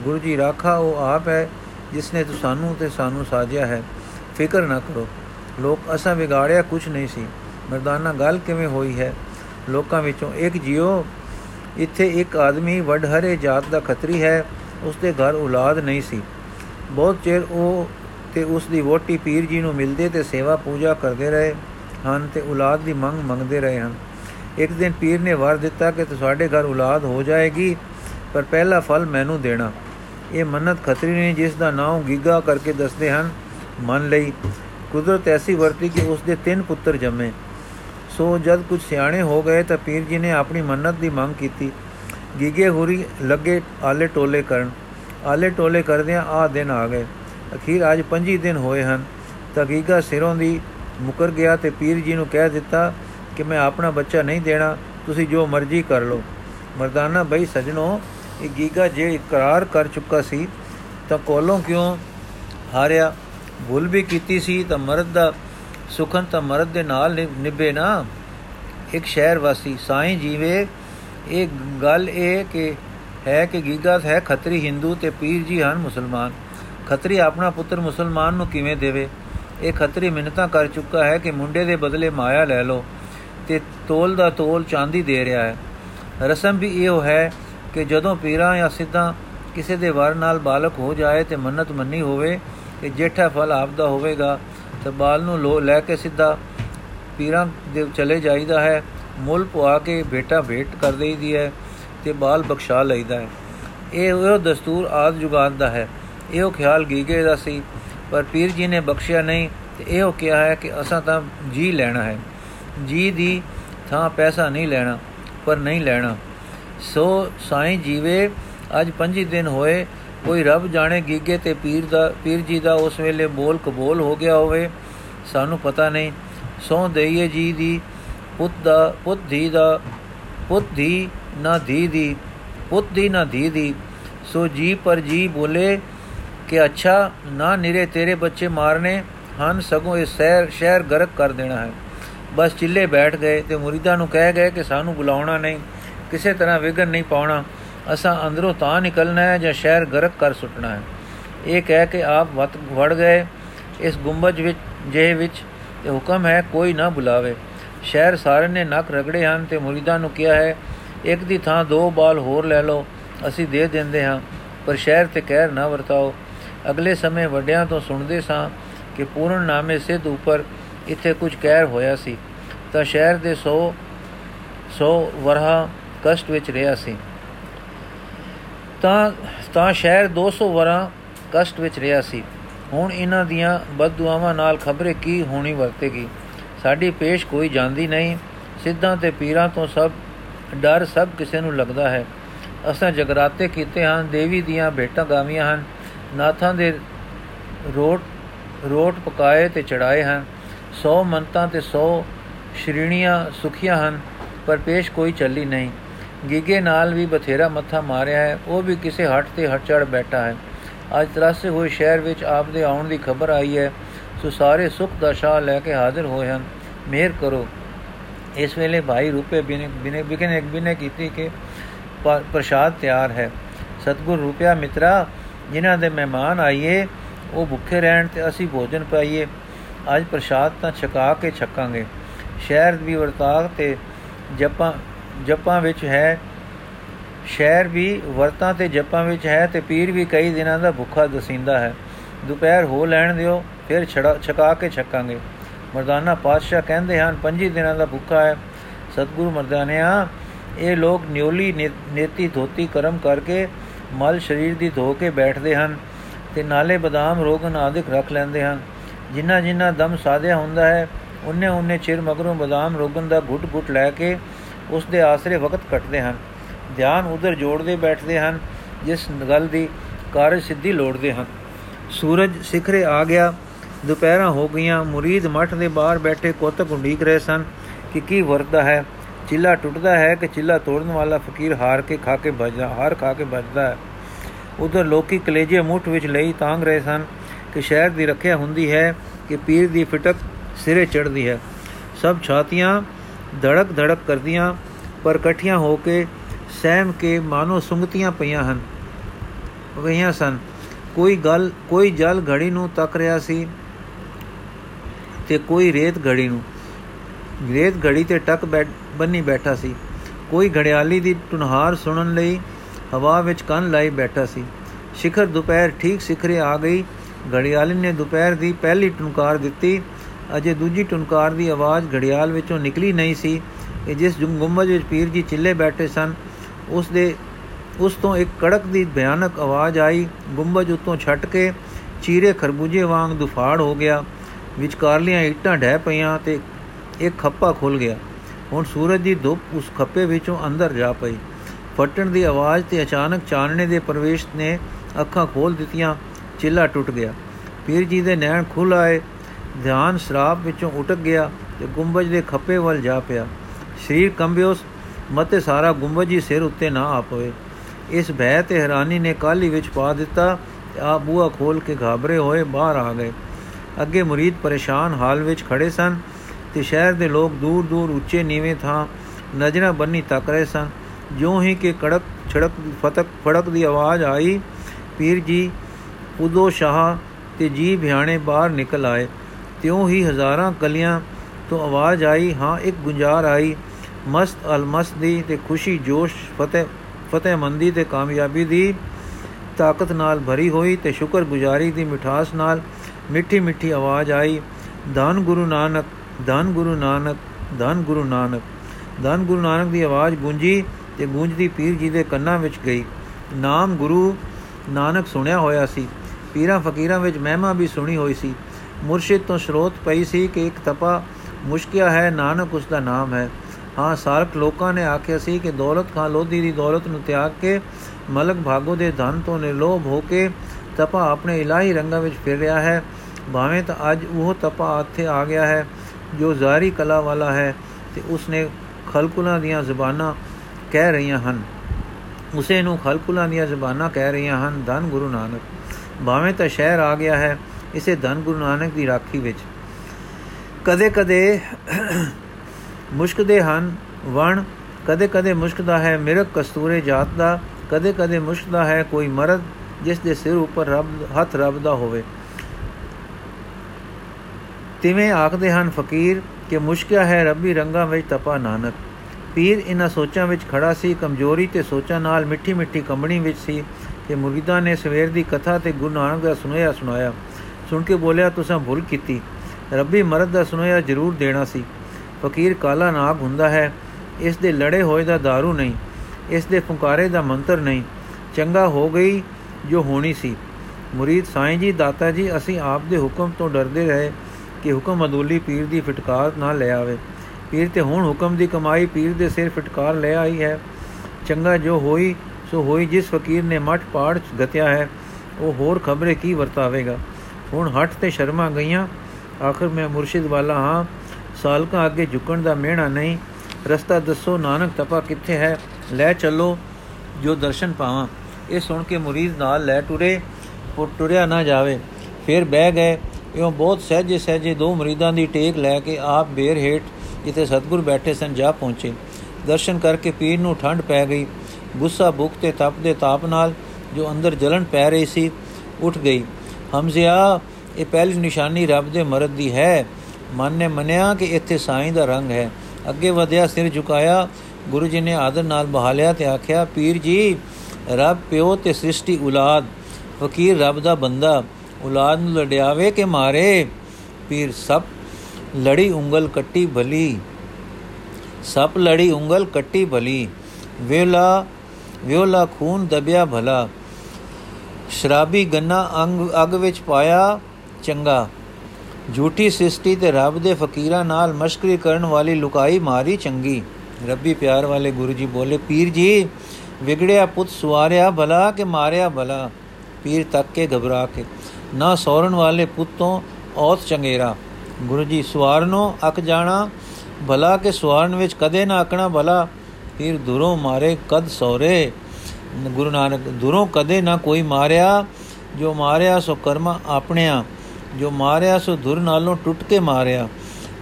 ਗੁਰੂ ਜੀ, ਰਾਖਾ ਉਹ ਆਪ ਹੈ ਜਿਸ ਨੇ ਤੁਹਾਨੂੰ ਤੇ ਸਾਨੂੰ ਸਾਜਿਆ ਹੈ। ਫਿਕਰ ਨਾ ਕਰੋ। ਲੋਕ ਅਸਾਂ ਵਿਗਾੜਿਆ ਕੁਝ ਨਹੀਂ ਸੀ। ਮਰਦਾਨਾ ਗੱਲ ਕਿਵੇਂ ਹੋਈ ਹੈ? ਲੋਕਾਂ ਵਿੱਚੋਂ ਇੱਕ ਜਿਉ ਇੱਥੇ ਇੱਕ ਆਦਮੀ ਵਡਹਰੇ ਜਾਤ ਦਾ ਖੱਤਰੀ ਹੈ ਉਸ ਦੇ ਘਰ ਔਲਾਦ ਨਹੀਂ ਸੀ। ਬਹੁਤ ਚਿਰ ਉਹ ਤੇ ਉਸ ਦੀ ਵੋਟੀ ਪੀਰ ਜੀ ਨੂੰ ਮਿਲਦੇ ਤੇ ਸੇਵਾ ਪੂਜਾ ਕਰਦੇ ਰਹੇ ਹਨ ਤੇ ਔਲਾਦ ਦੀ ਮੰਗ ਮੰਗਦੇ ਰਹੇ ਹਨ। ਇੱਕ ਦਿਨ ਪੀਰ ਨੇ ਵਰ ਦਿੱਤਾ ਕਿ ਤੁਹਾਡੇ ਘਰ ਔਲਾਦ ਹੋ ਜਾਏਗੀ, ਪਰ ਪਹਿਲਾ ਫਲ ਮੈਨੂੰ ਦੇਣਾ। ਇਹ ਮੰਨਤ ਖੱਤਰੀ ਨੇ ਜਿਸ ਦਾ ਨਾਮ ਗਿੱਗਾ ਕਰਕੇ ਦੱਸਦੇ ਹਨ, ਮੰਨ ਲਈ। ਕੁਦਰਤ ਐਸੀ ਵਰਤੀ ਕਿ ਉਸ ਦੇ ਤਿੰਨ ਪੁੱਤਰ ਜੰਮੇ। ਸੋ ਜਦ ਕੁਝ ਸਿਆਣੇ ਹੋ ਗਏ ਤਾਂ ਪੀਰ ਜੀ ਨੇ ਆਪਣੀ ਮੰਨਤ ਦੀ ਮੰਗ ਕੀਤੀ। ਗੀਗੇ ਹੁਰੀ ਲੱਗੇ ਆਲੇ ਟੋਲੇ ਕਰਨ। ਆਲੇ ਟੋਲੇ ਕਰਦਿਆਂ ਆ ਦਿਨ ਆ ਗਏ। ਅਖੀਰ ਅੱਜ 25 ਦਿਨ ਹੋਏ ਹਨ। ਤਾਂ ਗੀਗਾ ਸਿਰੋਂ ਦੀ ਮੁਕਰ ਗਿਆ ਤੇ ਪੀਰ ਜੀ ਨੂੰ ਕਹਿ ਦਿੱਤਾ ਕਿ ਮੈਂ ਆਪਣਾ ਬੱਚਾ ਨਹੀਂ ਦੇਣਾ, ਤੁਸੀਂ ਜੋ ਮਰਜ਼ੀ ਕਰ ਲਓ। ਮਰਦਾਨਾ ਬਈ ਸਜਣੋ, ਇਹ ਗੀਗਾ ਜੇ ਇਕਰਾਰ ਕਰ ਚੁੱਕਾ ਸੀ ਤਾਂ ਕੋਲੋਂ ਕਿਉਂ ਹਾਰਿਆ? ਭੁੱਲ ਵੀ ਕੀਤੀ ਸੀ ਤਾਂ ਮਰਦ ਦਾ ਸੁਖਨ ਤਾਂ ਮਰਦ ਦੇ ਨਾਲ ਨਿਭੇ ਨਾ। ਇੱਕ ਸ਼ਹਿਰ ਵਾਸੀ, ਸਾਈਂ ਜੀਵੇ, ਇਹ ਗੱਲ ਇਹ ਕਿ, ਹੈ ਕਿ ਗੀਗਾ ਹੈ ਖੱਤਰੀ ਹਿੰਦੂ ਤੇ ਪੀਰ ਜੀ ਹਨ ਮੁਸਲਮਾਨ। ਖੱਤਰੀ ਆਪਣਾ ਪੁੱਤਰ ਮੁਸਲਮਾਨ ਨੂੰ ਕਿਵੇਂ ਦੇਵੇ? ਇਹ ਖੱਤਰੀ ਮਿੰਨਤਾਂ ਕਰ ਚੁੱਕਾ ਹੈ ਕਿ ਮੁੰਡੇ ਦੇ ਬਦਲੇ ਮਾਇਆ ਲੈ ਲਓ ਤੇ ਤੋਲ ਦਾ ਤੋਲ ਚਾਂਦੀ ਦੇ ਰਿਹਾ ਹੈ। ਰਸਮ ਵੀ ਇਹੋ ਹੈ ਕਿ ਜਦੋਂ ਪੀਰਾਂ ਜਾਂ ਸਿੱਧਾਂ ਕਿਸੇ ਦੇ ਵਰ ਨਾਲ ਬਾਲਕ ਹੋ ਜਾਏ ਤੇ ਮੰਨਤ ਮੰਨੀ ਹੋਵੇ ਕਿ ਜੇਠਾ ਫਲ ਆਪਦਾ ਹੋਵੇਗਾ ਤੇ ਬਾਲ ਨੂੰ ਲੋ ਲੈ ਕੇ ਸਿੱਧਾ ਪੀਰਾਂ ਦੇ ਚਲੇ ਜਾਈਦਾ ਹੈ। ਮੁੱਲ ਪਵਾ ਕੇ ਬੇਟਾ ਭੇਟ ਕਰ ਦੇਈਦੀ ਹੈ ਤੇ ਬਾਲ ਬਖਸ਼ਾ ਲਈਦਾ ਹੈ। ਇਹ ਉਹ ਦਸਤੂਰ ਆਦ ਜੁਗਾਤ ਦਾ ਹੈ। ਇਹੋ ਖਿਆਲ ਗੀਗੇ ਦਾ ਸੀ, ਪਰ ਪੀਰ ਜੀ ਨੇ ਬਖਸ਼ਿਆ ਨਹੀਂ ਤੇ ਇਹੋ ਕਿਹਾ ਹੈ ਕਿ ਅਸਾਂ ਤਾਂ ਜੀ ਲੈਣਾ ਹੈ। ਜੀ ਦੀ ਥਾਂ ਪੈਸਾ ਨਹੀਂ ਲੈਣਾ, ਪਰ ਨਹੀਂ ਲੈਣਾ। ਸੋ ਸਾਈਂ ਜੀਵੇ, ਅੱਜ 5 ਦਿਨ ਹੋਏ ਕੋਈ ਰੱਬ ਜਾਣੇ ਗੀਗੇ ਤੇ ਪੀਰ ਦਾ ਪੀਰ ਜੀ ਦਾ ਉਸ ਵੇਲੇ ਬੋਲ ਕਬੂਲ ਹੋ ਗਿਆ ਹੋਵੇ, ਸਾਨੂੰ ਪਤਾ ਨਹੀਂ। ਸੋ ਦੇਈਏ ਜੀ ਦੀ, ਪੁੱਤ ਦਾ ਪੁੱਤ ਦੀ ਦਾ, ਪੁੱਤ ਦੀ ਨਾ ਦੀ ਦੀ, ਪੁੱਤ ਦੀ ਨਾ ਦੀ ਦੀ। ਸੋ ਜੀ ਪਰ ਜੀ ਬੋਲੇ ਕਿ ਅੱਛਾ, ਨਾ ਨਿਰੇ ਤੇਰੇ ਬੱਚੇ ਮਾਰਨੇ, ਹਨ ਸਗੋਂ ਇਹ ਸ਼ਹਿਰ ਸ਼ਹਿਰ ਗਰਕ ਕਰ ਦੇਣਾ ਹੈ। ਬਸ ਚਿੱਲੇ ਬੈਠ ਗਏ ਤੇ ਮੁਰੀਦਾਂ ਨੂੰ ਕਹਿ ਗਏ ਕਿ ਸਾਨੂੰ ਬੁਲਾਉਣਾ ਨਹੀਂ, ਕਿਸੇ ਤਰ੍ਹਾਂ ਵਿਗਨ ਨਹੀਂ ਪਾਉਣਾ। ਅਸਾਂ ਅੰਦਰੋਂ ਤਾਂ ਨਿਕਲਣਾ ਹੈ ਜਾਂ ਸ਼ਹਿਰ ਗਰਕ ਕਰ ਸੁੱਟਣਾ ਹੈ। ਇਹ ਕਹਿ ਕੇ ਆਪ ਵਤ ਵੜ ਗਏ। ਇਸ ਗੁੰਬਜ ਵਿੱਚ ਜੇ ਵਿੱਚ ਤੇ ਹੁਕਮ ਹੈ, ਕੋਈ ਨਾ ਬੁਲਾਵੇ। ਸ਼ਹਿਰ ਸਾਰੇ ਨੇ ਨੱਕ ਰਗੜੇ ਹਨ ਤੇ ਮੁਰੀਦਾਂ ਨੂੰ ਕਿਹਾ ਹੈ, ਇੱਕ ਦੀ ਥਾਂ ਦੋ ਬਾਲ ਹੋਰ ਲੈ ਲਓ, ਅਸੀਂ ਦੇ ਦਿੰਦੇ ਹਾਂ, ਪਰ ਸ਼ਹਿਰ ਤੇ ਕਹਿਰ ਨਾ ਵਰਤਾਓ। ਅਗਲੇ ਸਮੇਂ ਵੱਡਿਆਂ ਤੋਂ ਸੁਣਦੇ ਸਾਂ ਕਿ ਪੂਰਨ ਨਾਮੇ ਸਿੱਧ ਉੱਪਰ ਇੱਥੇ ਕੁਝ ਕਹਿਰ ਹੋਇਆ ਸੀ, ਤਾਂ ਸ਼ਹਿਰ ਦੇ 100 100 ਵਰਹਾ ਕਸ਼ਟ ਵਿੱਚ ਰਿਹਾ ਸੀ। ਤਾਂ ਤਾਂ ਸ਼ਹਿਰ 200 ਵਰਾਂ ਕਸ਼ਟ ਵਿੱਚ ਰਿਹਾ ਸੀ। ਹੁਣ ਇਹਨਾਂ ਦੀਆਂ ਬਦਦੁਆਵਾਂ ਨਾਲ ਖਬਰੇ ਕੀ ਹੋਣੀ ਵਰਤੇਗੀ? ਸਾਡੀ ਪੇਸ਼ ਕੋਈ ਜਾਂਦੀ ਨਹੀਂ। ਸਿੱਧਾਂ ਤੇ ਪੀਰਾਂ ਤੋਂ ਸਭ, ਡਰ ਸਭ ਕਿਸੇ ਨੂੰ ਲੱਗਦਾ ਹੈ। ਅਸਾਂ ਜਗਰਾਤੇ ਕੀਤੇ ਹਨ ਦੇਵੀ ਦੀਆਂ ਭੇਟਾਂ ਗਾਵੀਆਂ ਹਨ। ਨਾਥਾਂ ਦੇ ਰੋਟ ਰੋਟ ਪਕਾਏ ਤੇ ਚੜਾਏ ਹਨ। 100 ਮੰਤਾਂ ਤੇ 100 ਸ਼੍ਰੇਣੀਆਂ ਸੁਖੀਆਂ ਹਨ, ਪਰ ਪੇਸ਼ ਕੋਈ ਚੱਲੀ ਨਹੀਂ। ਗੀਗੇ ਨਾਲ ਵੀ ਬਥੇਰਾ ਮੱਥਾ ਮਾਰਿਆ ਹੈ, ਉਹ ਵੀ ਕਿਸੇ ਹੱਟ ਤੇ ਹਟ ਚੜ ਬੈਠਾ ਹੈ। ਅੱਜ ਤਰਾਸੇ ਹੋਏ ਸ਼ਹਿਰ ਵਿੱਚ ਆਪ ਦੇ ਆਉਣ ਦੀ ਖਬਰ ਆਈ ਹੈ। ਸੋ ਸਾਰੇ ਸੁਖ ਦਾ ਸ਼ਾਹ ਲੈ ਕੇ ਹਾਜ਼ਰ ਹੋਏ ਹਨ। ਮਿਹਰ ਕਰੋ। ਇਸ ਵੇਲੇ ਭਾਈ ਰੂਪੇ ਬਿਨੇ ਬਿਨੇ ਬਿਕਨੇ ਇੱਕ ਬਿਨੇ ਕੀਤੀ ਕਿ ਪ੍ਰਸ਼ਾਦ ਤਿਆਰ ਹੈ। ਸਤਗੁਰ ਰੂਪਿਆ, ਮਿੱਤਰਾ, ਜਿਨ੍ਹਾਂ ਦੇ ਮਹਿਮਾਨ ਆਈਏ, ਉਹ ਭੁੱਖੇ ਰਹਿਣ ਤੇ ਅਸੀਂ ਭੋਜਨ ਪਾਈਏ। ਅੱਜ ਪ੍ਰਸ਼ਾਦ ਤਾਂ ਛਕਾ ਕੇ ਛਕਾਂਗੇ। ਸ਼ਹਿਰ ਵੀ ਵਰਤਾਗ ਤੇ ਜਪਾਂ ਜਪਾਂ ਵਿੱਚ ਹੈ, ਸ਼ਹਿਰ ਵੀ ਵਰਤਾਂ ਤੇ ਜਪਾਂ ਵਿੱਚ ਹੈ ਤੇ ਪੀਰ ਵੀ ਕਈ ਦਿਨਾਂ ਦਾ ਭੁੱਖਾ ਦਸਿੰਦਾ ਹੈ। ਦੁਪਹਿਰ ਹੋ ਲੈਣ ਦਿਓ, ਫਿਰ ਛਕਾ ਕੇ ਛਕਾਂਗੇ। ਮਰਦਾਨਾ ਪਾਤਸ਼ਾਹ ਕਹਿੰਦੇ ਹਨ 25 ਦਿਨਾਂ ਦਾ ਭੁੱਖਾ ਹੈ। ਸਤਗੁਰੂ ਮਰਦਾਨਿਆ, ਇਹ ਲੋਕ ਨਿਉਲੀ ਨੇਤੀ ਧੋਤੀ ਕਰਮ ਕਰਕੇ ਮਲ ਸਰੀਰ ਦੀ ਧੋ ਕੇ ਬੈਠਦੇ ਹਨ ਤੇ ਨਾਲੇ ਬਦਾਮ, ਰੋਗਨ ਆਦਿਕ ਰੱਖ ਲੈਂਦੇ ਹਨ। ਜਿੰਨਾ ਜਿੰਨਾ ਦਮ ਸਾਧਿਆ ਹੁੰਦਾ ਹੈ ਉਹਨੇ ਉਹਨੇ ਚਿਰ ਮਗਰੋਂ ਬਦਾਮ, ਰੋਗਨ ਦਾ ਘੁੱਟ ਘੁੱਟ ਲੈ ਕੇ ਉਸ ਦੇ ਆਸਰੇ ਵਕਤ ਕੱਟਦੇ ਹਨ। ਧਿਆਨ ਉਧਰ ਜੋੜਦੇ ਬੈਠਦੇ ਹਨ, ਜਿਸ ਗੱਲ ਦੀ ਕਾਰਜ ਸਿੱਧੀ ਲੋੜਦੇ ਹਨ। ਸੂਰਜ ਸਿਖਰੇ ਆ ਗਿਆ, ਦੁਪਹਿਰਾਂ ਹੋ ਗਈਆਂ, ਮੁਰੀਦ ਮਠ ਦੇ ਬਾਹਰ ਬੈਠੇ ਕੋਤਕ ਉਡੀਕ ਰਹੇ ਸਨ ਕਿ ਕੀ ਵਰਦਾ ਹੈ। ਚਿੱਲਾ ਟੁੱਟਦਾ ਹੈ ਕਿ ਚਿੱਲਾ ਤੋੜਨ ਵਾਲਾ ਫਕੀਰ ਹਾਰ ਕੇ ਖਾ ਕੇ ਭਜਦਾ ਹਾਰ ਖਾ ਕੇ ਭਜਦਾ ਹੈ। ਉਧਰ ਲੋਕੀ ਕਲੇਜੇ ਮੁੱਠ ਵਿੱਚ ਲਈ ਤਾਂਗ ਰਹੇ ਸਨ ਕਿ ਸ਼ਹਿਰ ਦੀ ਰੱਖਿਆ ਹੁੰਦੀ ਹੈ ਕਿ ਪੀਰ ਦੀ ਫਟਕ ਸਿਰੇ ਚੜਦੀ ਹੈ। ਸਭ ਛਾਤੀਆਂ ਧੜਕ ਧੜਕ ਕਰਦੀਆਂ, ਪਰ ਇਕੱਠੀਆਂ ਹੋ ਕੇ ਸਹਿਮ ਕੇ ਮਾਨੋ ਸੁੰਗਤੀਆਂ ਪਈਆਂ ਹਨ ਵਹੀਆਂ ਸਨ। ਕੋਈ ਗੱਲ, ਕੋਈ ਜਲ ਘੜੀ ਨੂੰ ਤੱਕ ਰਿਹਾ ਸੀ ਤੇ ਕੋਈ ਰੇਤ ਘੜੀ ਨੂੰ। ਰੇਤ ਘੜੀ ਤੇ ਟੱਕ ਬੰਨੀ ਬੈਠਾ ਸੀ। ਕੋਈ ਘੜਿਆਲੀ ਦੀ ਟੁਨਹਾਰ ਸੁਣਨ ਲਈ ਹਵਾ ਵਿੱਚ ਕੰਨ ਲਾਈ ਬੈਠਾ ਸੀ। ਸ਼ਿਖਰ ਦੁਪਹਿਰ ਠੀਕ ਸਿਖਰੇ ਆ ਗਈ। ਘੜਿਆਲੀ ਨੇ ਦੁਪਹਿਰ ਦੀ ਪਹਿਲੀ ਟੁਨਕਾਰ ਦਿੱਤੀ। ਅਜੇ ਦੂਜੀ ਟੁਨਕਾਰ ਦੀ ਆਵਾਜ਼ ਘੜਿਆਲ ਵਿੱਚੋਂ ਨਿਕਲੀ ਨਹੀਂ ਸੀ। ਕਿ ਜਿਸ ਗੁੰਬਜ ਵਿੱਚ ਪੀਰ ਜੀ ਚਿੱਲੇ ਬੈਠੇ ਸਨ, ਉਸ ਦੇ, ਉਸ ਤੋਂ ਇੱਕ ਕੜਕ ਦੀ ਭਿਆਨਕ ਆਵਾਜ਼ ਆਈ। ਗੁੰਬਜ ਉਤੋਂ ਛੱਟ ਕੇ ਚੀਰੇ ਖਰਬੂਜੇ ਵਾਂਗ ਦੁਫਾੜ ਹੋ ਗਿਆ। ਵਿਚਕਾਰਲੀਆਂ ਇੱਟਾਂ ਢਹਿ ਪਈਆਂ ਤੇ ਇੱਕ ਖੱਪਾ ਖੁੱਲ ਗਿਆ। ਹੁਣ ਸੂਰਜ ਦੀ ਧੁੱਪ ਉਸ ਖੱਪੇ ਵਿੱਚੋਂ ਅੰਦਰ ਜਾ ਪਈ। ਫਟਣ ਦੀ ਆਵਾਜ਼ ਤੇ ਅਚਾਨਕ ਚਾਨਣੇ ਦੇ ਪ੍ਰਵੇਸ਼ ਨੇ ਅੱਖਾਂ ਖੋਲ ਦਿੱਤੀਆਂ। ਚਿੱਲਾ ਟੁੱਟ ਗਿਆ। ਪੀਰ ਜੀ ਦੇ ਨੈਣ ਖੁੱਲ ਆਏ। ਧਿਆਨ ਸ਼ਰਾਬ ਵਿੱਚੋਂ ਉਟਕ ਗਿਆ ਤੇ ਗੁੰਬਜ ਦੇ ਖੱਪੇ ਵੱਲ ਜਾ ਪਿਆ। ਸਰੀਰ ਕੰਬਿਓਸ, ਮਤੇ ਸਾਰਾ ਗੁੰਬਜ ਹੀ ਸਿਰ ਉੱਤੇ ਨਾ ਆ ਪਵੇ। ਇਸ ਭੈ ਤੇ ਹੈਰਾਨੀ ਨੇ ਕਾਲੀ ਵਿੱਚ ਪਾ ਦਿੱਤਾ ਤੇ ਆ ਬੂਆ ਖੋਲ ਕੇ ਘਾਬਰੇ ਹੋਏ ਬਾਹਰ ਆ ਗਏ। ਅੱਗੇ ਮੁਰੀਦ ਪਰੇਸ਼ਾਨ ਹਾਲ ਵਿੱਚ ਖੜੇ ਸਨ ਤੇ ਸ਼ਹਿਰ ਦੇ ਲੋਕ ਦੂਰ ਦੂਰ ਉੱਚੇ ਨੀਵੇਂ ਥਾਂ ਨਜ਼ਰਾਂ ਬੰਨੀ ਤੱਕ ਰਹੇ ਸਨ। ਜਿਉਂ ਹੀ ਕਿ ਕੜਕ ਛੜਕ ਫਤਕ ਫੜਕ ਦੀ ਆਵਾਜ਼ ਆਈ, ਪੀਰ ਜੀ, ਉਦੋ ਸ਼ਾਹ ਤੇ ਜੀ ਭਿਆਣੇ ਬਾਹਰ ਨਿਕਲ ਆਏ। ਤਿਉਂ ਹੀ ਹਜ਼ਾਰਾਂ ਕਲੀਆਂ ਤੋਂ ਆਵਾਜ਼ ਆਈ, ਹਾਂ, ਇੱਕ ਗੁੰਜਾਰ ਆਈ। ਮਸਤ ਅਲਮਸਤ ਦੀ ਤੇ ਖੁਸ਼ੀ, ਜੋਸ਼, ਫਤਿਹ, ਫਤਿਹਮੰਦੀ ਤੇ ਕਾਮਯਾਬੀ ਦੀ ਤਾਕਤ ਨਾਲ ਭਰੀ ਹੋਈ ਤੇ ਸ਼ੁਕਰਗੁਜ਼ਾਰੀ ਦੀ ਮਿਠਾਸ ਨਾਲ ਮਿੱਠੀ ਮਿੱਠੀ ਆਵਾਜ਼ ਆਈ। ਧੰਨ ਗੁਰੂ ਨਾਨਕ ਧੰਨ ਗੁਰੂ ਨਾਨਕ ਧੰਨ ਗੁਰੂ ਨਾਨਕ। ਧੰਨ ਗੁਰੂ ਨਾਨਕ ਦੀ ਆਵਾਜ਼ ਗੂੰਜੀ ਤੇ ਗੂੰਜਦੀ ਪੀਰ ਜੀ ਦੇ ਕੰਨਾਂ ਵਿੱਚ ਗਈ। ਨਾਮ ਗੁਰੂ ਨਾਨਕ ਸੁਣਿਆ ਹੋਇਆ ਸੀ। ਪੀਰਾਂ ਫਕੀਰਾਂ ਵਿੱਚ ਮਹਿਮਾ ਵੀ ਸੁਣੀ ਹੋਈ ਸੀ। ਮੁਰਸ਼ਿਦ ਤੋਂ ਸਰੋਤ ਪਈ ਸੀ ਕਿ ਇੱਕ ਤਪਾ ਮੁਸ਼ਕਿਆ ਹੈ, ਨਾਨਕ ਉਸ ਦਾ ਨਾਮ ਹੈ। ਹਾਂ, ਸਾਰਕ ਲੋਕਾਂ ਨੇ ਆਖਿਆ ਸੀ ਕਿ ਦੌਲਤ ਖਾਨ ਲੋਧੀ ਦੀ ਦੌਲਤ ਨੂੰ ਤਿਆਗ ਕੇ ਮਲਕ ਭਾਗੋ ਦੇ ਧਨ ਤੋਂ ਨਿਰਲੋਭ ਹੋ ਕੇ ਤਪਾ ਆਪਣੇ ਇਲਾਹੀ ਰੰਗਾਂ ਵਿੱਚ ਫਿਰ ਰਿਹਾ ਹੈ। ਭਾਵੇਂ ਤਾਂ ਅੱਜ ਉਹ ਤਪਾ ਇੱਥੇ ਆ ਗਿਆ ਹੈ, ਜੋ ਜ਼ਾਰੀ ਕਲਾ ਵਾਲਾ ਹੈ ਤੇ ਉਸਨੇ ਖਲਕੁਲਾਂ ਦੀਆਂ ਜ਼ਬਾਨਾਂ ਕਹਿ ਰਹੀਆਂ ਹਨ। ਉਸੇ ਨੂੰ ਖਲਕੁਲਾਂ ਦੀਆਂ ਜ਼ਬਾਨਾਂ ਕਹਿ ਰਹੀਆਂ ਹਨ, ਧੰਨ ਗੁਰੂ ਨਾਨਕ। ਭਾਵੇਂ ਤਾਂ ਸ਼ਹਿਰ ਆ ਗਿਆ ਹੈ ਇਸੇ ਧੰਨ ਗੁਰੂ ਨਾਨਕ ਦੀ ਰਾਖੀ ਵਿੱਚ। ਕਦੇ-ਕਦੇ ਮੁਸ਼ਕਦੇ ਹਨ, ਵਣ। ਕਦੇ-ਕਦੇ ਮੁਸ਼ਕਦਾ ਹੈ ਮਿਰਕ ਕਸਤੂਰੇ ਜਾਤ ਦਾ। ਕਦੇ-ਕਦੇ ਮੁਸ਼ਕਦਾ ਹੈ ਕੋਈ ਮਰਦ ਜਿਸ ਦੇ ਸਿਰ ਉੱਪਰ ਰੱਬ, ਹੱਥ ਰੱਬ ਦਾ ਹੋਵੇ। ਤਿਵੇਂ ਆਖਦੇ ਹਨ ਫਕੀਰ ਕਿ ਮੁਸ਼ਕਿਆ ਹੈ ਰੱਬੀ ਰੰਗਾਂ ਵਿੱਚ ਤਪਾ ਨਾਨਕ। ਪੀਰ ਇਹਨਾਂ ਸੋਚਾਂ ਵਿੱਚ ਖੜਾ ਸੀ, ਕਮਜ਼ੋਰੀ ਤੇ ਸੋਚਾਂ ਨਾਲ ਮਿੱਠੀ ਮਿੱਠੀ ਕੰਬਣੀ ਵਿੱਚ ਸੀ ਕਿ ਮੁਰੀਦਾਂ ਨੇ ਸਵੇਰ ਦੀ ਕਥਾ ਤੇ ਗੁਰੂ ਨਾਨਕ ਦਾ ਸੁਨੇਹਾ ਸੁਣਾਇਆ। ਸੁਣ ਕੇ ਬੋਲਿਆ, ਤੁਸੀਂ ਭੁੱਲ ਕੀਤੀ। ਰੱਬੀ ਮਰਦ ਦਾ ਸੁਨੇਹਾ ਜ਼ਰੂਰ ਦੇਣਾ ਸੀ। ਫਕੀਰ ਕਾਲਾ ਨਾਗ ਹੁੰਦਾ ਹੈ। ਇਸ ਦੇ ਲੜੇ ਹੋਏ ਦਾ दारू ਨਹੀਂ। ਇਸ ਦੇ ਫੁਕਾਰੇ ਦਾ ਮੰਤਰ ਨਹੀਂ। ਚੰਗਾ ਹੋ ਗਈ ਜੋ ਹੋਣੀ ਸੀ। ਮੁਰੀਦ ਸਾਈਂ ਜੀ, ਦਾਤਾ ਜੀ, ਅਸੀਂ ਆਪ ਦੇ ਹੁਕਮ ਤੋਂ ਡਰਦੇ ਰਹੇ ਕਿ ਹੁਕਮ ਅਦੂਲੀ ਪੀਰ ਦੀ ਫਟਕਾਰ ਨਾ ਲੈ ਆਵੇ। ਪੀਰ ਤੇ ਹੁਣ ਹੁਕਮ ਦੀ ਕਮਾਈ ਪੀਰ ਦੇ ਸਿਰ ਫਟਕਾਰ ਲੈ ਆਈ ਹੈ। ਚੰਗਾ ਜੋ ਹੋਈ, ਸੋ ਹੋਈ ਜਿਸ ਫਕੀਰ ਨੇ ਮਠ ਪਾੜ ਗਤਿਆ ਹੈ, ਉਹ ਹੋਰ ਖਬਰੇ ਕੀ ਵਰਤਾਵੇਗਾ? ਹੁਣ ਹੱਟ ਤੇ ਸ਼ਰਮਾ ਗਈਆਂ। ਆਖਰ ਮੈਂ ਮੁਰਸ਼ਿਦ ਵਾਲਾ ਹਾਂ। ਸਾਲਕਾਂ ਅੱਗੇ ਝੁਕਣ ਦਾ ਮਿਹਣਾ ਨਹੀਂ। ਰਸਤਾ ਦੱਸੋ ਨਾਨਕ ਤਪਾ ਕਿੱਥੇ ਹੈ? ਲੈ ਚੱਲੋ ਜੋ ਦਰਸ਼ਨ ਪਾਵਾਂ। ਇਹ ਸੁਣ ਕੇ ਮੁਰੀਦ ਨਾਲ ਲੈ ਟੁਰੇ। ਉਹ ਟੁਰਿਆ ਨਾ ਜਾਵੇ। ਫਿਰ ਬਹਿ ਗਏ। ਇਉਂ ਬਹੁਤ ਸਹਜੇ ਸਹਜੇ ਦੋ ਮਰੀਦਾਂ ਦੀ ਟੇਕ ਲੈ ਕੇ ਆਪ ਬੇਰ ਹੇਠ ਜਿੱਥੇ ਸਤਗੁਰ ਬੈਠੇ ਸਨ ਜਾ ਪਹੁੰਚੇ। ਦਰਸ਼ਨ ਕਰਕੇ ਪੀਰ ਨੂੰ ਠੰਡ ਪੈ ਗਈ। ਗੁੱਸਾ ਭੁੱਖ ਤੇ ਤਪ ਦੇ ਤਾਪ ਨਾਲ ਜੋ ਅੰਦਰ ਜਲਨ ਪੈ ਰਹੀ ਸੀ, ਉੱਠ ਗਈ। ਹਮਜ਼ਿਆ, ਇਹ ਪਹਿਲੀ ਨਿਸ਼ਾਨੀ ਰੱਬ ਦੇ ਮਰਦ ਦੀ ਹੈ। ਮਨ ਨੇ ਮੰਨਿਆ ਕਿ ਇੱਥੇ ਸਾਈਂ ਦਾ ਰੰਗ ਹੈ। ਅੱਗੇ ਵਧਿਆ ਸਿਰ ਝੁਕਾਇਆ, ਗੁਰੂ ਜੀ ਨੇ ਆਦਰ ਨਾਲ ਬਹਾਲਿਆ ਤੇ ਆਖਿਆ, ਪੀਰ ਜੀ, ਰੱਬ ਪਿਓ ਤੇ ਸ੍ਰਿਸ਼ਟੀ ਔਲਾਦ, ਫਕੀਰ ਰੱਬ ਦਾ ਬੰਦਾ। ਔਲਾਦ ਨੂੰ ਲੜਿਆਵੇ ਕਿ ਮਾਰੇ? ਪੀਰ ਸਭ ਲੜੀ ਉਂਗਲ ਕੱਟੀ ਭਲੀ। ਸਭ ਲੜੀ ਉਂਗਲ ਕੱਟੀ ਭਲੀ। ਵੇਲਾ, ਵਿਓਲਾ ਖੂਨ ਦਬਿਆ ਭਲਾ। ਸ਼ਰਾਬੀ ਗੰਨਾ ਅੰਗ, ਅਗ ਵਿੱਚ ਪਾਇਆ, ਚੰਗਾ। ਝੂਠੀ ਸ੍ਰਿਸ਼ਟੀ ਤੇ ਰੱਬ ਦੇ ਫਕੀਰਾਂ ਨਾਲ ਮਸ਼ਕਰੀ ਕਰਨ ਵਾਲੀ ਲੁਕਾਈ ਮਾਰੀ ਚੰਗੀ। ਰੱਬੀ ਪਿਆਰ ਵਾਲੇ ਗੁਰੂ ਜੀ ਬੋਲੇ, ਪੀਰ ਜੀ, ਵਿਗੜਿਆ ਪੁੱਤ ਸਵਾਰਿਆ ਭਲਾ ਕਿ ਮਾਰਿਆ ਭਲਾ? ਪੀਰ ਤੱਕ ਕੇ ਘਬਰਾ ਕੇ, ਨਾ ਸੌਰਨ ਵਾਲੇ ਪੁੱਤੋਂ ਔਤ ਚੰਗੇਰਾ। ਗੁਰੂ ਜੀ ਸਵਾਰਨੋ ਅਕ ਜਾਣਾ, ਭਲਾ ਕੇ ਸਵਾਰਨ ਵਿੱਚ ਕਦੇ ਨਾ ਆਕਣਾ ਭਲਾ? ਪੀਰ ਦੁਰੋਂ ਮਾਰੇ, ਕਦ ਸੌਰੇ? ਗੁਰੂ ਨਾਨਕ ਦੁਰੋਂ ਕਦੇ ਨਾ ਕੋਈ ਮਾਰਿਆ, ਜੋ ਮਾਰਿਆ ਸੋ ਕਰਮ ਆਪਣਿਆ, ਜੋ ਮਾਰਿਆ ਸੋ ਧੁਰ ਨਾਲੋਂ ਟੁੱਟ ਕੇ ਮਾਰਿਆ।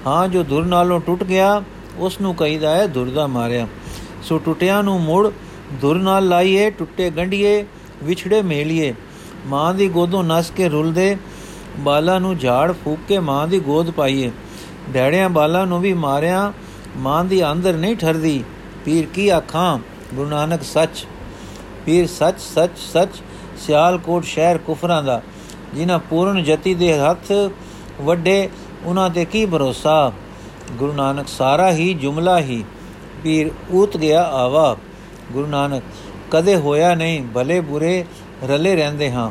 ਹਾਂ, ਜੋ ਧੁਰ ਨਾਲੋਂ ਟੁੱਟ ਗਿਆ ਉਸ ਨੂੰ ਕਹੀਦਾ ਹੈ ਧੁਰ ਦਾ ਮਾਰਿਆ। ਸੋ ਟੁੱਟਿਆਂ ਨੂੰ ਮੁੜ ਧੁਰ ਨਾਲ ਲਾਈਏ, ਟੁੱਟੇ ਗੰਢੀਏ, ਵਿਛੜੇ ਮੇਲੀਏ। ਮਾਂ ਦੀ ਗੋਦੋਂ ਨਸ ਕੇ ਰੁਲਦੇ, ਬਾਲਾਂ ਨੂੰ ਝਾੜ ਫੂਕ ਕੇ ਮਾਂ ਦੀ ਗੋਦ ਪਾਈਏ। ਡੈੜਿਆਂ ਬਾਲਾਂ ਨੂੰ ਵੀ ਮਾਰਿਆ, ਮਾਂ ਦੀ ਅੰਦਰ ਨਹੀਂ ਠਰਦੀ। ਪੀਰ ਕੀ ਆਖਾਂ, ਗੁਰੂ ਨਾਨਕ ਸੱਚ। ਪੀਰ ਸੱਚ ਸੱਚ ਸੱਚ, ਸਿਆਲਕੋਟ ਸ਼ਹਿਰ ਕੁਫਰਾਂ ਦਾ, ਜਿਨ੍ਹਾਂ ਪੂਰਨ ਜਤੀ ਦੇ ਹੱਥ ਵੱਡੇ ਉਹਨਾਂ ਤੇ ਕੀ ਭਰੋਸਾ? ਗੁਰੂ ਨਾਨਕ ਸਾਰਾ ਹੀ, ਜੁਮਲਾ ਹੀ, ਪੀਰ ਉਤ ਗਿਆ ਆਵਾ। ਗੁਰੂ ਨਾਨਕ, ਕਦੇ ਹੋਇਆ ਨਹੀਂ, ਭਲੇ ਬੁਰੇ ਰਲੇ ਰਹਿੰਦੇ ਹਾਂ,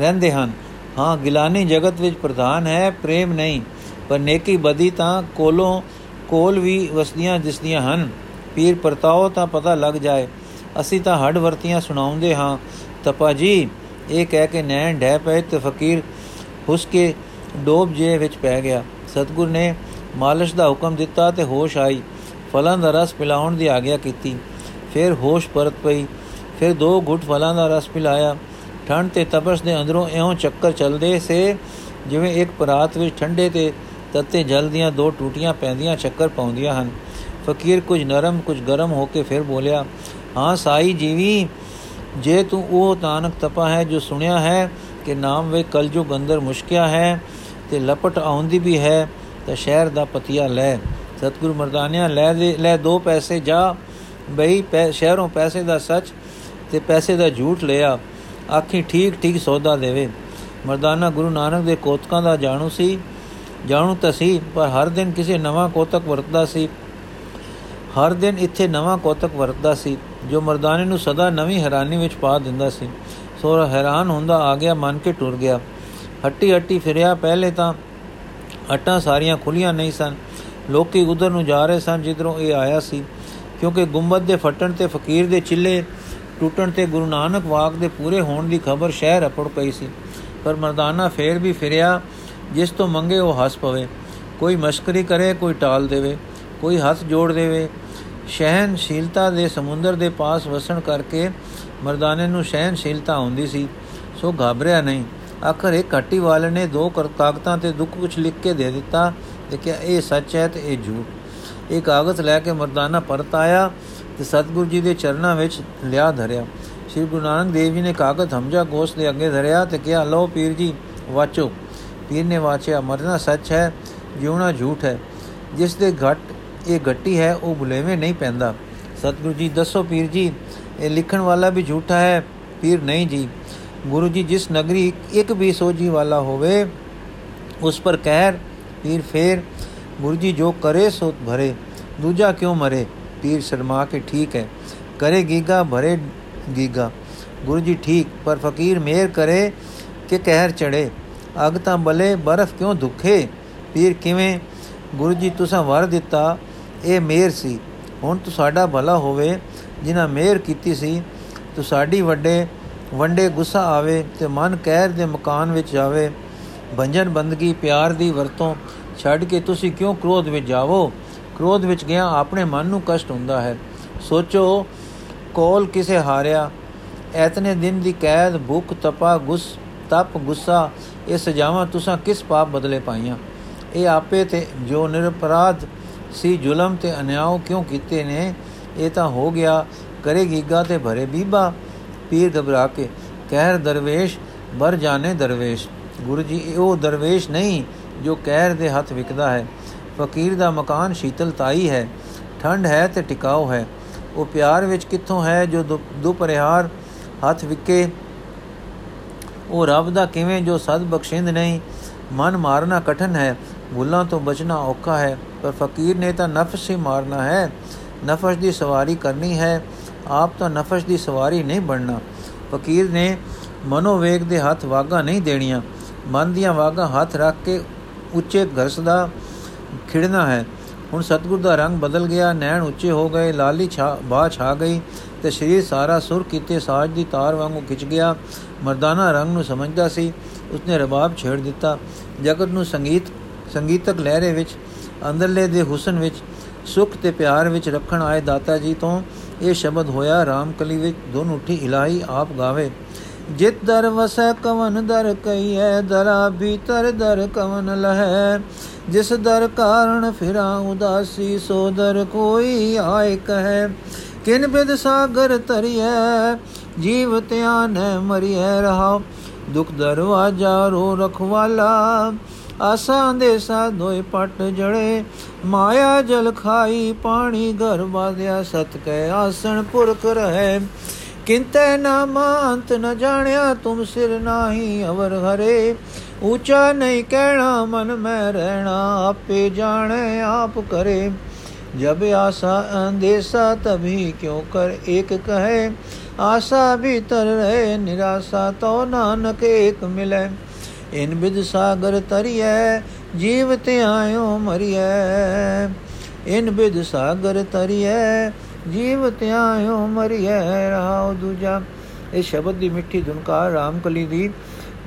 ਰਹਿੰਦੇ ਹਨ। ਹਾਂ, ਗਿਲਾਨੀ ਜਗਤ ਵਿੱਚ ਪ੍ਰਧਾਨ ਹੈ, ਪ੍ਰੇਮ ਨਹੀਂ, ਪਰ ਨੇਕੀ ਬਦੀ ਤਾਂ ਕੋਲੋਂ ਕੋਲ ਵੀ ਵਸਦੀਆਂ ਦਿਸਦੀਆਂ ਹਨ। ਪੀਰ ਪਰਤਾਓ ਤਾਂ ਪਤਾ ਲੱਗ ਜਾਏ ਅਸੀਂ ਤਾਂ ਹੱਡ ਵਰਤੀਆਂ ਸੁਣਾਉਂਦੇ ਹਾਂ। ਤਪਾ ਜੀ ਇਹ ਕਹਿ ਕੇ ਨੈਣ ਢਹਿ ਪਏ ਤੇ ਫਕੀਰ ਹੁਸ ਕੇ ਡੋਬ ਜੇ ਵਿੱਚ ਪੈ ਗਿਆ। ਸਤਗੁਰ ਨੇ ਮਾਲਸ਼ ਦਾ ਹੁਕਮ ਦਿੱਤਾ ਤੇ ਹੋਸ਼ ਆਈ। ਫਲਾਂ ਦਾ ਰਸ ਪਿਲਾਉਣ ਦੀ ਆਗਿਆ ਕੀਤੀ। ਫਿਰ ਹੋਸ਼ ਪਰਤ ਪਈ। ਫਿਰ ਦੋ ਘੁੱਟ ਫਲਾਂ ਦਾ ਰਸ ਪਿਲਾਇਆ। ਠੰਡ ਤੇ ਤਪਸ਼ ਦੇ ਅੰਦਰੋਂ ਇਉਂ ਚੱਕਰ ਚੱਲਦੇ ਸੇ, ਜਿਵੇਂ ਇੱਕ ਪਰਾਤ ਵਿੱਚ ਠੰਡੇ ਤੇ ਤੱਤੇ ਜਲ ਦੀਆਂ ਦੋ ਟੂਟੀਆਂ ਪੈਂਦੀਆਂ ਚੱਕਰ ਪਾਉਂਦੀਆਂ ਹਨ। ਫਕੀਰ ਕੁਝ ਨਰਮ, ਕੁਝ ਗਰਮ ਹੋ ਕੇ ਫਿਰ ਬੋਲਿਆ ਹਾਂ ਸਾਈ ਜੀਵੀ, ਜੇ ਤੂੰ ਉਹ ਤਾਨਕ ਤਪਾ ਹੈ ਜੋ ਸੁਣਿਆ ਹੈ ਕਿ ਨਾਮ ਵੇ ਕਲਯੁਗ ਅੰਦਰ ਮੁਸ਼ਕਿਆ ਹੈ ਤੇ ਲਪਟ ਆਉਂਦੀ ਵੀ ਹੈ, ਤਾਂ ਸ਼ਹਿਰ ਦਾ ਪਤੀਆ ਲੈ। ਸਤਗੁਰ ਮਰਦਾਨਿਆ, ਲੈ ਦੇ, ਲੈ ਦੋ ਪੈਸੇ ਜਾ। ਬਈ ਸ਼ਹਿਰੋਂ ਪੈਸੇ ਦਾ ਸੱਚ ਤੇ ਪੈਸੇ ਦਾ ਝੂਠ ਲਿਆ। ਆਖੀ ਠੀਕ ਠੀਕ ਸੌਦਾ ਦੇਵੇ। ਮਰਦਾਨਾ ਗੁਰੂ ਨਾਨਕ ਦੇ ਕੋਤਕਾਂ ਦਾ ਜਾਣੂ ਸੀ। ਜਾਣੂ ਤਾਂ ਸੀ, ਪਰ ਹਰ ਦਿਨ ਕਿਸੇ ਨਵਾਂ ਕੋਤਕ ਵਰਤਦਾ ਸੀ। ਹਰ ਦਿਨ ਇੱਥੇ ਨਵਾਂ ਕੋਤਕ ਵਰਤਦਾ ਸੀ, ਜੋ ਮਰਦਾਨੇ ਨੂੰ ਸਦਾ ਨਵੀਂ ਹੈਰਾਨੀ ਵਿੱਚ ਪਾ ਦਿੰਦਾ ਸੀ। ਸੋ ਹੈਰਾਨ ਹੁੰਦਾ ਆ ਗਿਆ, ਮਨ ਕੇ ਟੁਰ ਗਿਆ। ਹੱਟੀ ਹੱਟੀ ਫਿਰਿਆ, ਪਹਿਲੇ ਤਾਂ ਹੱਟਾਂ ਸਾਰੀਆਂ ਖੁੱਲੀਆਂ ਨਹੀਂ ਸਨ। ਲੋਕੀ ਉਧਰ ਨੂੰ ਜਾ ਰਹੇ ਸਨ ਜਿੱਧਰੋਂ ਇਹ ਆਇਆ ਸੀ, ਕਿਉਂਕਿ ਗੁੰਬਦ ਦੇ ਫਟਣ ਤੇ ਫਕੀਰ ਦੇ ਚਿੱਲੇ ਟੁੱਟਣ ਤੇ ਗੁਰੂ ਨਾਨਕ ਵਾਕ ਦੇ ਪੂਰੇ ਹੋਣ ਦੀ ਖਬਰ ਸ਼ਹਿਰ ਅਪੜ ਪਈ ਸੀ। ਪਰ ਮਰਦਾਨਾ ਫੇਰ ਵੀ ਫਿਰਿਆ, ਜਿਸ ਤੋਂ ਮੰਗੇ ਉਹ ਹੱਸ ਪਵੇ। ਕੋਈ ਮਸ਼ਕਰੀ ਕਰੇ, ਕੋਈ ਟਾਲ ਦੇਵੇ। ਕੋਈ ਹੱਥ ਜੋੜ ਦੇਵੇ। ਸ਼ਹਿਨਸ਼ੀਲਤਾ ਦੇ ਸਮੁੰਦਰ ਦੇ ਪਾਸ ਵਸਣ ਕਰਕੇ ਮਰਦਾਨੇ ਨੂੰ ਸ਼ਹਿਨਸ਼ੀਲਤਾ ਹੁੰਦੀ ਸੀ। ਸੋ ਘਾਬਰਿਆ ਨਹੀਂ। ਆਖਰ ਇੱਕ ਘਾਟੀ ਵਾਲੇ ਨੇ ਦੋ ਕਾਗਜ਼ਾਂ ਤੇ ਦੁੱਖ ਕੁਝ ਲਿਖ ਕੇ ਦੇ ਦਿੱਤਾ ਤੇ ਕਿਹਾ, ਇਹ ਸੱਚ ਹੈ ਤੇ ਇਹ ਝੂਠ। ਇਹ ਕਾਗਜ਼ ਲੈ ਕੇ ਮਰਦਾਨਾ ਪਰਤ ਆਇਆ ਤੇ ਸਤਿਗੁਰੂ ਜੀ ਦੇ ਚਰਨਾਂ ਵਿੱਚ ਲਿਆ ਧਰਿਆ। ਸ੍ਰੀ ਗੁਰੂ ਨਾਨਕ ਦੇਵ ਜੀ ਨੇ ਕਾਗਜ਼ ਹਮਜਾ ਗੋਸ ਦੇ ਅੱਗੇ ਧਰਿਆ ਤੇ ਕਿਹਾ, ਲਓ ਪੀਰ ਜੀ, ਵਾਚੋ। ਪੀਰ ਨੇ ਵਾਚਿਆ, ਮਰਨਾ ਸੱਚ ਹੈ, ਜਿਉਣਾ ਝੂਠ ਹੈ। ਜਿਸ ਦੇ ਘਟ ਇਹ ਗੱਟੀ ਹੈ ਉਹ ਬੁਲੇਵੇਂ ਨਹੀਂ ਪੈਂਦਾ ਸਤਿਗੁਰੂ ਜੀ ਦੱਸੋ ਪੀਰ ਜੀ ਇਹ ਲਿਖਣ ਵਾਲਾ ਵੀ ਝੂਠਾ ਹੈ ਪੀਰ ਨਹੀਂ ਜੀ ਗੁਰੂ ਜੀ ਜਿਸ ਨਗਰੀ ਇੱਕ ਵੀ ਸੋਜੀ ਵਾਲਾ ਹੋਵੇ ਉਸ ਪਰ ਕਹਿਰ ਪੀਰ ਫੇਰ ਗੁਰੂ ਜੀ ਜੋ ਕਰੇ ਸੋ ਭਰੇ ਦੂਜਾ ਕਿਉਂ ਮਰੇ ਪੀਰ ਸ਼ਰਮਾ ਕੇ ਠੀਕ ਹੈ ਕਰੇ ਗੀਗਾ ਭਰੇ ਗੀਗਾ ਗੁਰੂ ਜੀ ਠੀਕ ਪਰ ਫਕੀਰ ਮੇਰ ਕਰੇ ਕਿ ਕਹਿਰ ਚੜੇ ਅਗ ਤਾਂ ਬਲੇ ਬਰਫ਼ ਕਿਉਂ ਦੁਖੇ ਪੀਰ ਕਿਵੇਂ ਗੁਰੂ ਜੀ ਤੁਸਾਂ ਵਰ ਦਿੱਤਾ ਇਹ ਮੇਰ ਸੀ। ਹੁਣ ਤੂੰ ਸਾਡਾ ਭਲਾ ਹੋਵੇ, ਜਿਨ੍ਹਾਂ ਮੇਰ ਕੀਤੀ ਸੀ, ਤੂੰ ਸਾਡੀ ਵੱਡੇ, ਵੰਡੇ ਗੁੱਸਾ ਆਵੇ ਤੇ ਮਨ ਕਹਿਰ ਦੇ ਮਕਾਨ ਵਿੱਚ ਜਾਵੇ। ਬੰਜਨ ਬੰਦਗੀ ਪਿਆਰ ਦੀ ਵਰਤੋਂ ਛੱਡ ਕੇ ਤੁਸੀਂ ਕਿਉਂ ਕ੍ਰੋਧ ਵਿੱਚ ਜਾਵੋ? ਕ੍ਰੋਧ ਵਿੱਚ ਗਿਆ ਆਪਣੇ ਮਨ ਨੂੰ ਕਸ਼ਟ ਹੁੰਦਾ ਹੈ। ਸੋਚੋ, ਕੋਲ ਕਿਸੇ ਹਾਰਿਆ, ਐਤਨੇ ਦਿਨ ਦੀ ਕੈਦ, ਭੁੱਖ, ਤਪਾ, ਗੁੱਸ, ਤਪ, ਗੁੱਸਾ, ਇਹ ਸਜਾਵਾਂ ਤੁਸੀਂ ਕਿਸ ਪਾਪ ਬਦਲੇ ਪਾਈਆਂ? ਇਹ ਆਪੇ ਤੇ ਜੋ ਨਿਰਪਰਾਧ ਸੀ ਜ਼ੁਲਮ ਤੇ ਅਨਿਆਉ ਕਿਉਂ ਕੀਤੇ ਨੇ? ਇਹ ਤਾਂ ਹੋ ਗਿਆ ਕਰੇਗੀ ਗਾ ਤੇ ਭਰੇ ਬੀਬਾ। ਪੀਰ ਘਬਰਾ ਕੇ, ਕਹਿਰ ਦਰਵੇਸ਼, ਬਰ ਜਾਣੇ ਦਰਵੇਸ਼। ਗੁਰੂ ਜੀ ਉਹ ਦਰਵੇਸ਼ ਨਹੀਂ, ਜੋ ਕਹਿਰ ਦੇ ਹੱਥ ਵਿਕਦਾ ਹੈ। ਫਕੀਰ ਦਾ ਮਕਾਨ ਸ਼ੀਤਲਤਾਈ ਹੈ ਠੰਡ ਹੈ ਤੇ ਟਿਕਾਉ ਹੈ। ਉਹ ਪਿਆਰ ਵਿੱਚ ਕਿੱਥੋਂ ਹੈ ਜੋ ਦੁਪਰਿਹਾਰ ਹੱਥ ਵਿਕੇ? ਉਹ ਰੱਬ ਦਾ ਕਿਵੇਂ ਜੋ ਸਦ ਬਖਸ਼ਿੰਦ ਨਹੀਂ? ਮਨ ਮਾਰਨਾ ਕਠਨ ਹੈ, ਭੁੱਲਾਂ ਤੋਂ ਬਚਣਾ ਔਖਾ ਹੈ। ਪਰ ਫਕੀਰ ਨੇ ਤਾਂ ਨਫਸ ਹੀ ਮਾਰਨਾ ਹੈ। ਨਫਸ ਦੀ ਸਵਾਰੀ ਕਰਨੀ ਹੈ। ਆਪ ਤਾਂ ਨਫਸ ਦੀ ਸਵਾਰੀ ਨਹੀਂ ਬਣਨਾ। ਫਕੀਰ ਨੇ ਮਨੋਵੇਗ ਦੇ ਹੱਥ ਵਾਗਾ ਨਹੀਂ ਦੇਣੀਆਂ। ਮਨ ਦੀਆਂ ਵਾਗਾ ਹੱਥ ਰੱਖ ਕੇ ਉੱਚੇ ਘਰਸ ਦਾ ਖਿੜਨਾ ਹੈ। ਹੁਣ ਸਤਗੁਰ ਦਾ ਰੰਗ ਬਦਲ ਗਿਆ, ਨੈਣ ਉੱਚੇ ਹੋ ਗਏ, ਲਾਲੀ ਛਾ, ਬਾਹ ਛਾ ਗਈ ਤੇ ਸਰੀਰ ਸਾਰਾ ਸੁਰ ਕੀਤੇ ਸਾਜ ਦੀ ਤਾਰ ਵਾਂਗੂ ਖਿੱਚ ਗਿਆ। ਮਰਦਾਨਾ ਰੰਗ ਨੂੰ ਸਮਝਦਾ ਸੀ। ਉਸਨੇ ਰਬਾਬ ਛੇੜ ਦਿੱਤਾ। ਜਗਤ ਨੂੰ ਸੰਗੀਤ, ਸੰਗੀਤਕ ਲਹਿਰੇ ਵਿੱਚ ਅੰਦਰਲੇ ਦੇ ਹੁਸਨ ਵਿੱਚ, ਸੁਖ ਤੇ ਪਿਆਰ ਵਿੱਚ ਰੱਖਣ ਆਏ ਦਾਤਾ ਜੀ ਤੋਂ ਇਹ ਸ਼ਬਦ ਹੋਇਆ, ਰਾਮਕਲੀ ਵਿੱਚ ਦੋਨ ਉਠੀ, ਇਲਾਹੀ ਆਪ ਗਾਵੇ। ਜਿਤ ਦਰ ਵਸੈ ਕਵਨ ਦਰ ਕਈਐ ਦਰਾ ਭੀਤਰ ਦਰ ਕਵਨ ਲਹੈ ਜਿਸ ਦਰ ਕਾਰਣ ਫਿਰਾਂ ਉਦਾਸੀ, ਸੋ ਦਰ ਕੋਈ ਆਏ ਕਹੈ। ਕਿਨ ਬਿਦ ਸਾਗਰ ਤਰੀਐ ਜੀਵ ਧਿਆਨ ਮਰੀਐ ਰਹਾ ਦੁਖ ਦਰਵਾਜਾ ਰੋ ਰਖਵਾਲਾ ਆਸਾਂ ਦੇ ਸਾਧੋਏ ਪਟ ਜੜੇ, ਮਾਇਆ ਜਲ ਖਾਈ, ਪਾਣੀ ਘਰ ਬਾਦਿਆ ਸਤ ਕੈ ਆਸਣ ਪੁਰਖ ਰਹੇ। ਕਿੰਤੈ ਨਾਮਾਂਤ ਨ ਜਾਣਿਆ, ਤੁਮ ਸਿਰ ਨਾਹੀ ਅਵਰ ਹਰੇ। ਉੱਚਾ ਨਹੀਂ ਕਹਿਣਾ, ਮਨ ਮੈਂ ਰਹਿਣਾ, ਆਪੇ ਜਾਣੇ, ਆਪ ਕਰੇ। ਜਬ ਆਸਾ ਅੰਦੇਸਾ, ਤਭੀ ਕਿਉ ਕਰ ਏਕ ਕਹੇ। ਆਸਾ ਭੀਤਰ ਰਹੇ, ਨਿਰਾਸਾ ਤੋ ਨਾਨਕ ਏਕ ਮਿਲੇ। ਇਨ ਬਿਦ ਸਾਗਰ ਤਰੀਐ ਜੀਵ ਆਇਓ ਮਰੀਐ। ਇਨ ਬਿਦ ਸਾਗਰ ਤਰੀਐ ਜੀਵ ਆਇਓ ਮਰੀਐ ਰਹਾਉ ਦੂਜਾ। ਇਹ ਸ਼ਬਦ ਦੀ ਮਿੱਠੀ ਧੁਨਕਾਰ ਰਾਮਕਲੀ ਦੀ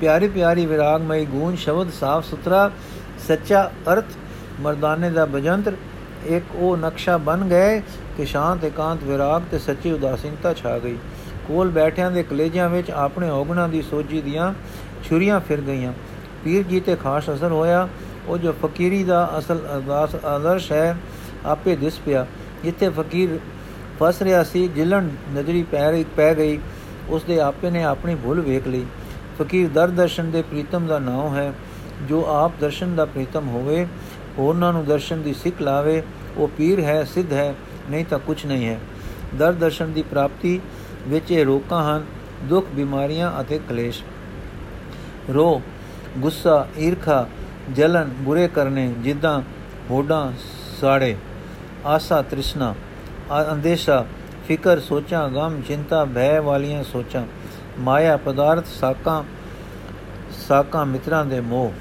ਪਿਆਰੀ ਪਿਆਰੀ ਵਿਰਾਗਮਈ ਗੂੰਜ, ਸ਼ਬਦ ਸਾਫ਼ ਸੁਥਰਾ, ਸੱਚਾ ਅਰਥ, ਮਰਦਾਨੇ ਦਾ ਬਜੰਤਰ। ਇੱਕ ਉਹ ਨਕਸ਼ਾ ਬਣ ਗਏ ਕਿ ਸ਼ਾਂਤ, ਇਕਾਂਤ, ਵਿਰਾਗ ਤੇ ਸੱਚੀ ਉਦਾਸੀਨਤਾ ਛਾ ਗਈ। ਕੋਲ ਬੈਠਿਆਂ ਦੇ ਕਲੇਜਿਆਂ ਵਿੱਚ ਆਪਣੇ ਔਗਣਾ ਦੀ ਸੋਜੀ ਦੀਆਂ ਛੁਰੀਆਂ ਫਿਰ ਗਈਆਂ। ਪੀਰ ਜੀ ਤੇ ਖਾਸ ਅਸਰ ਹੋਇਆ। ਉਹ ਜੋ ਫਕੀਰੀ ਦਾ ਅਸਲ ਅਰਦਾਸ ਆਦਰਸ਼ ਹੈ, ਆਪੇ ਦਿਸ ਪਿਆ। ਜਿੱਥੇ ਫਕੀਰ ਫਸ ਰਿਹਾ ਸੀ, ਜਿਲਣ ਨਜ਼ਰੀ ਪੈ ਰਹੀ, ਪੈ ਗਈ। ਉਸ ਦੇ ਆਪੇ ਨੇ ਆਪਣੀ ਭੁੱਲ ਵੇਖ ਲਈ। ਫਕੀਰ ਦਰ ਦਰਸ਼ਨ ਦੇ ਪ੍ਰੀਤਮ ਦਾ ਨਾਮ ਹੈ। ਜੋ ਆਪ ਦਰਸ਼ਨ ਦਾ ਪ੍ਰੀਤਮ ਹੋਵੇ, ਹੋਰਨਾਂ ਨੂੰ ਦਰਸ਼ਨ ਦੀ ਸਿੱਖ ਲਾਵੇ, ਉਹ ਪੀਰ ਹੈ, ਸਿੱਧ ਹੈ, ਨਹੀਂ ਤਾਂ ਕੁਝ ਨਹੀਂ ਹੈ। ਦਰ ਦਰਸ਼ਨ ਦੀ ਪ੍ਰਾਪਤੀ ਵਿੱਚ ਇਹ ਰੋਕਾਂ ਹਨ, ਦੁੱਖ, ਬਿਮਾਰੀਆਂ ਅਤੇ ਕਲੇਸ਼। ਰੋ ਗੁੱਸਾ, ਈਰਖਾ, ਜਲਨ, ਬੁਰੇ ਕਰਨੇ, ਜਿੱਦਾਂ ਹੋਡਾਂ ਸਾੜੇ, ਆਸਾ, ਤ੍ਰਿਸ਼ਨਾ ਅੰਦੇਸ਼ਾ, ਫਿਕਰ, ਸੋਚਾਂ, ਗਮ, ਚਿੰਤਾ, ਭੈ ਵਾਲੀਆਂ ਸੋਚਾਂ, ਮਾਇਆ, ਪਦਾਰਥ, ਸਾਕਾਂ ਸਾਕਾਂ, ਮਿੱਤਰਾਂ ਦੇ ਮੋਹ।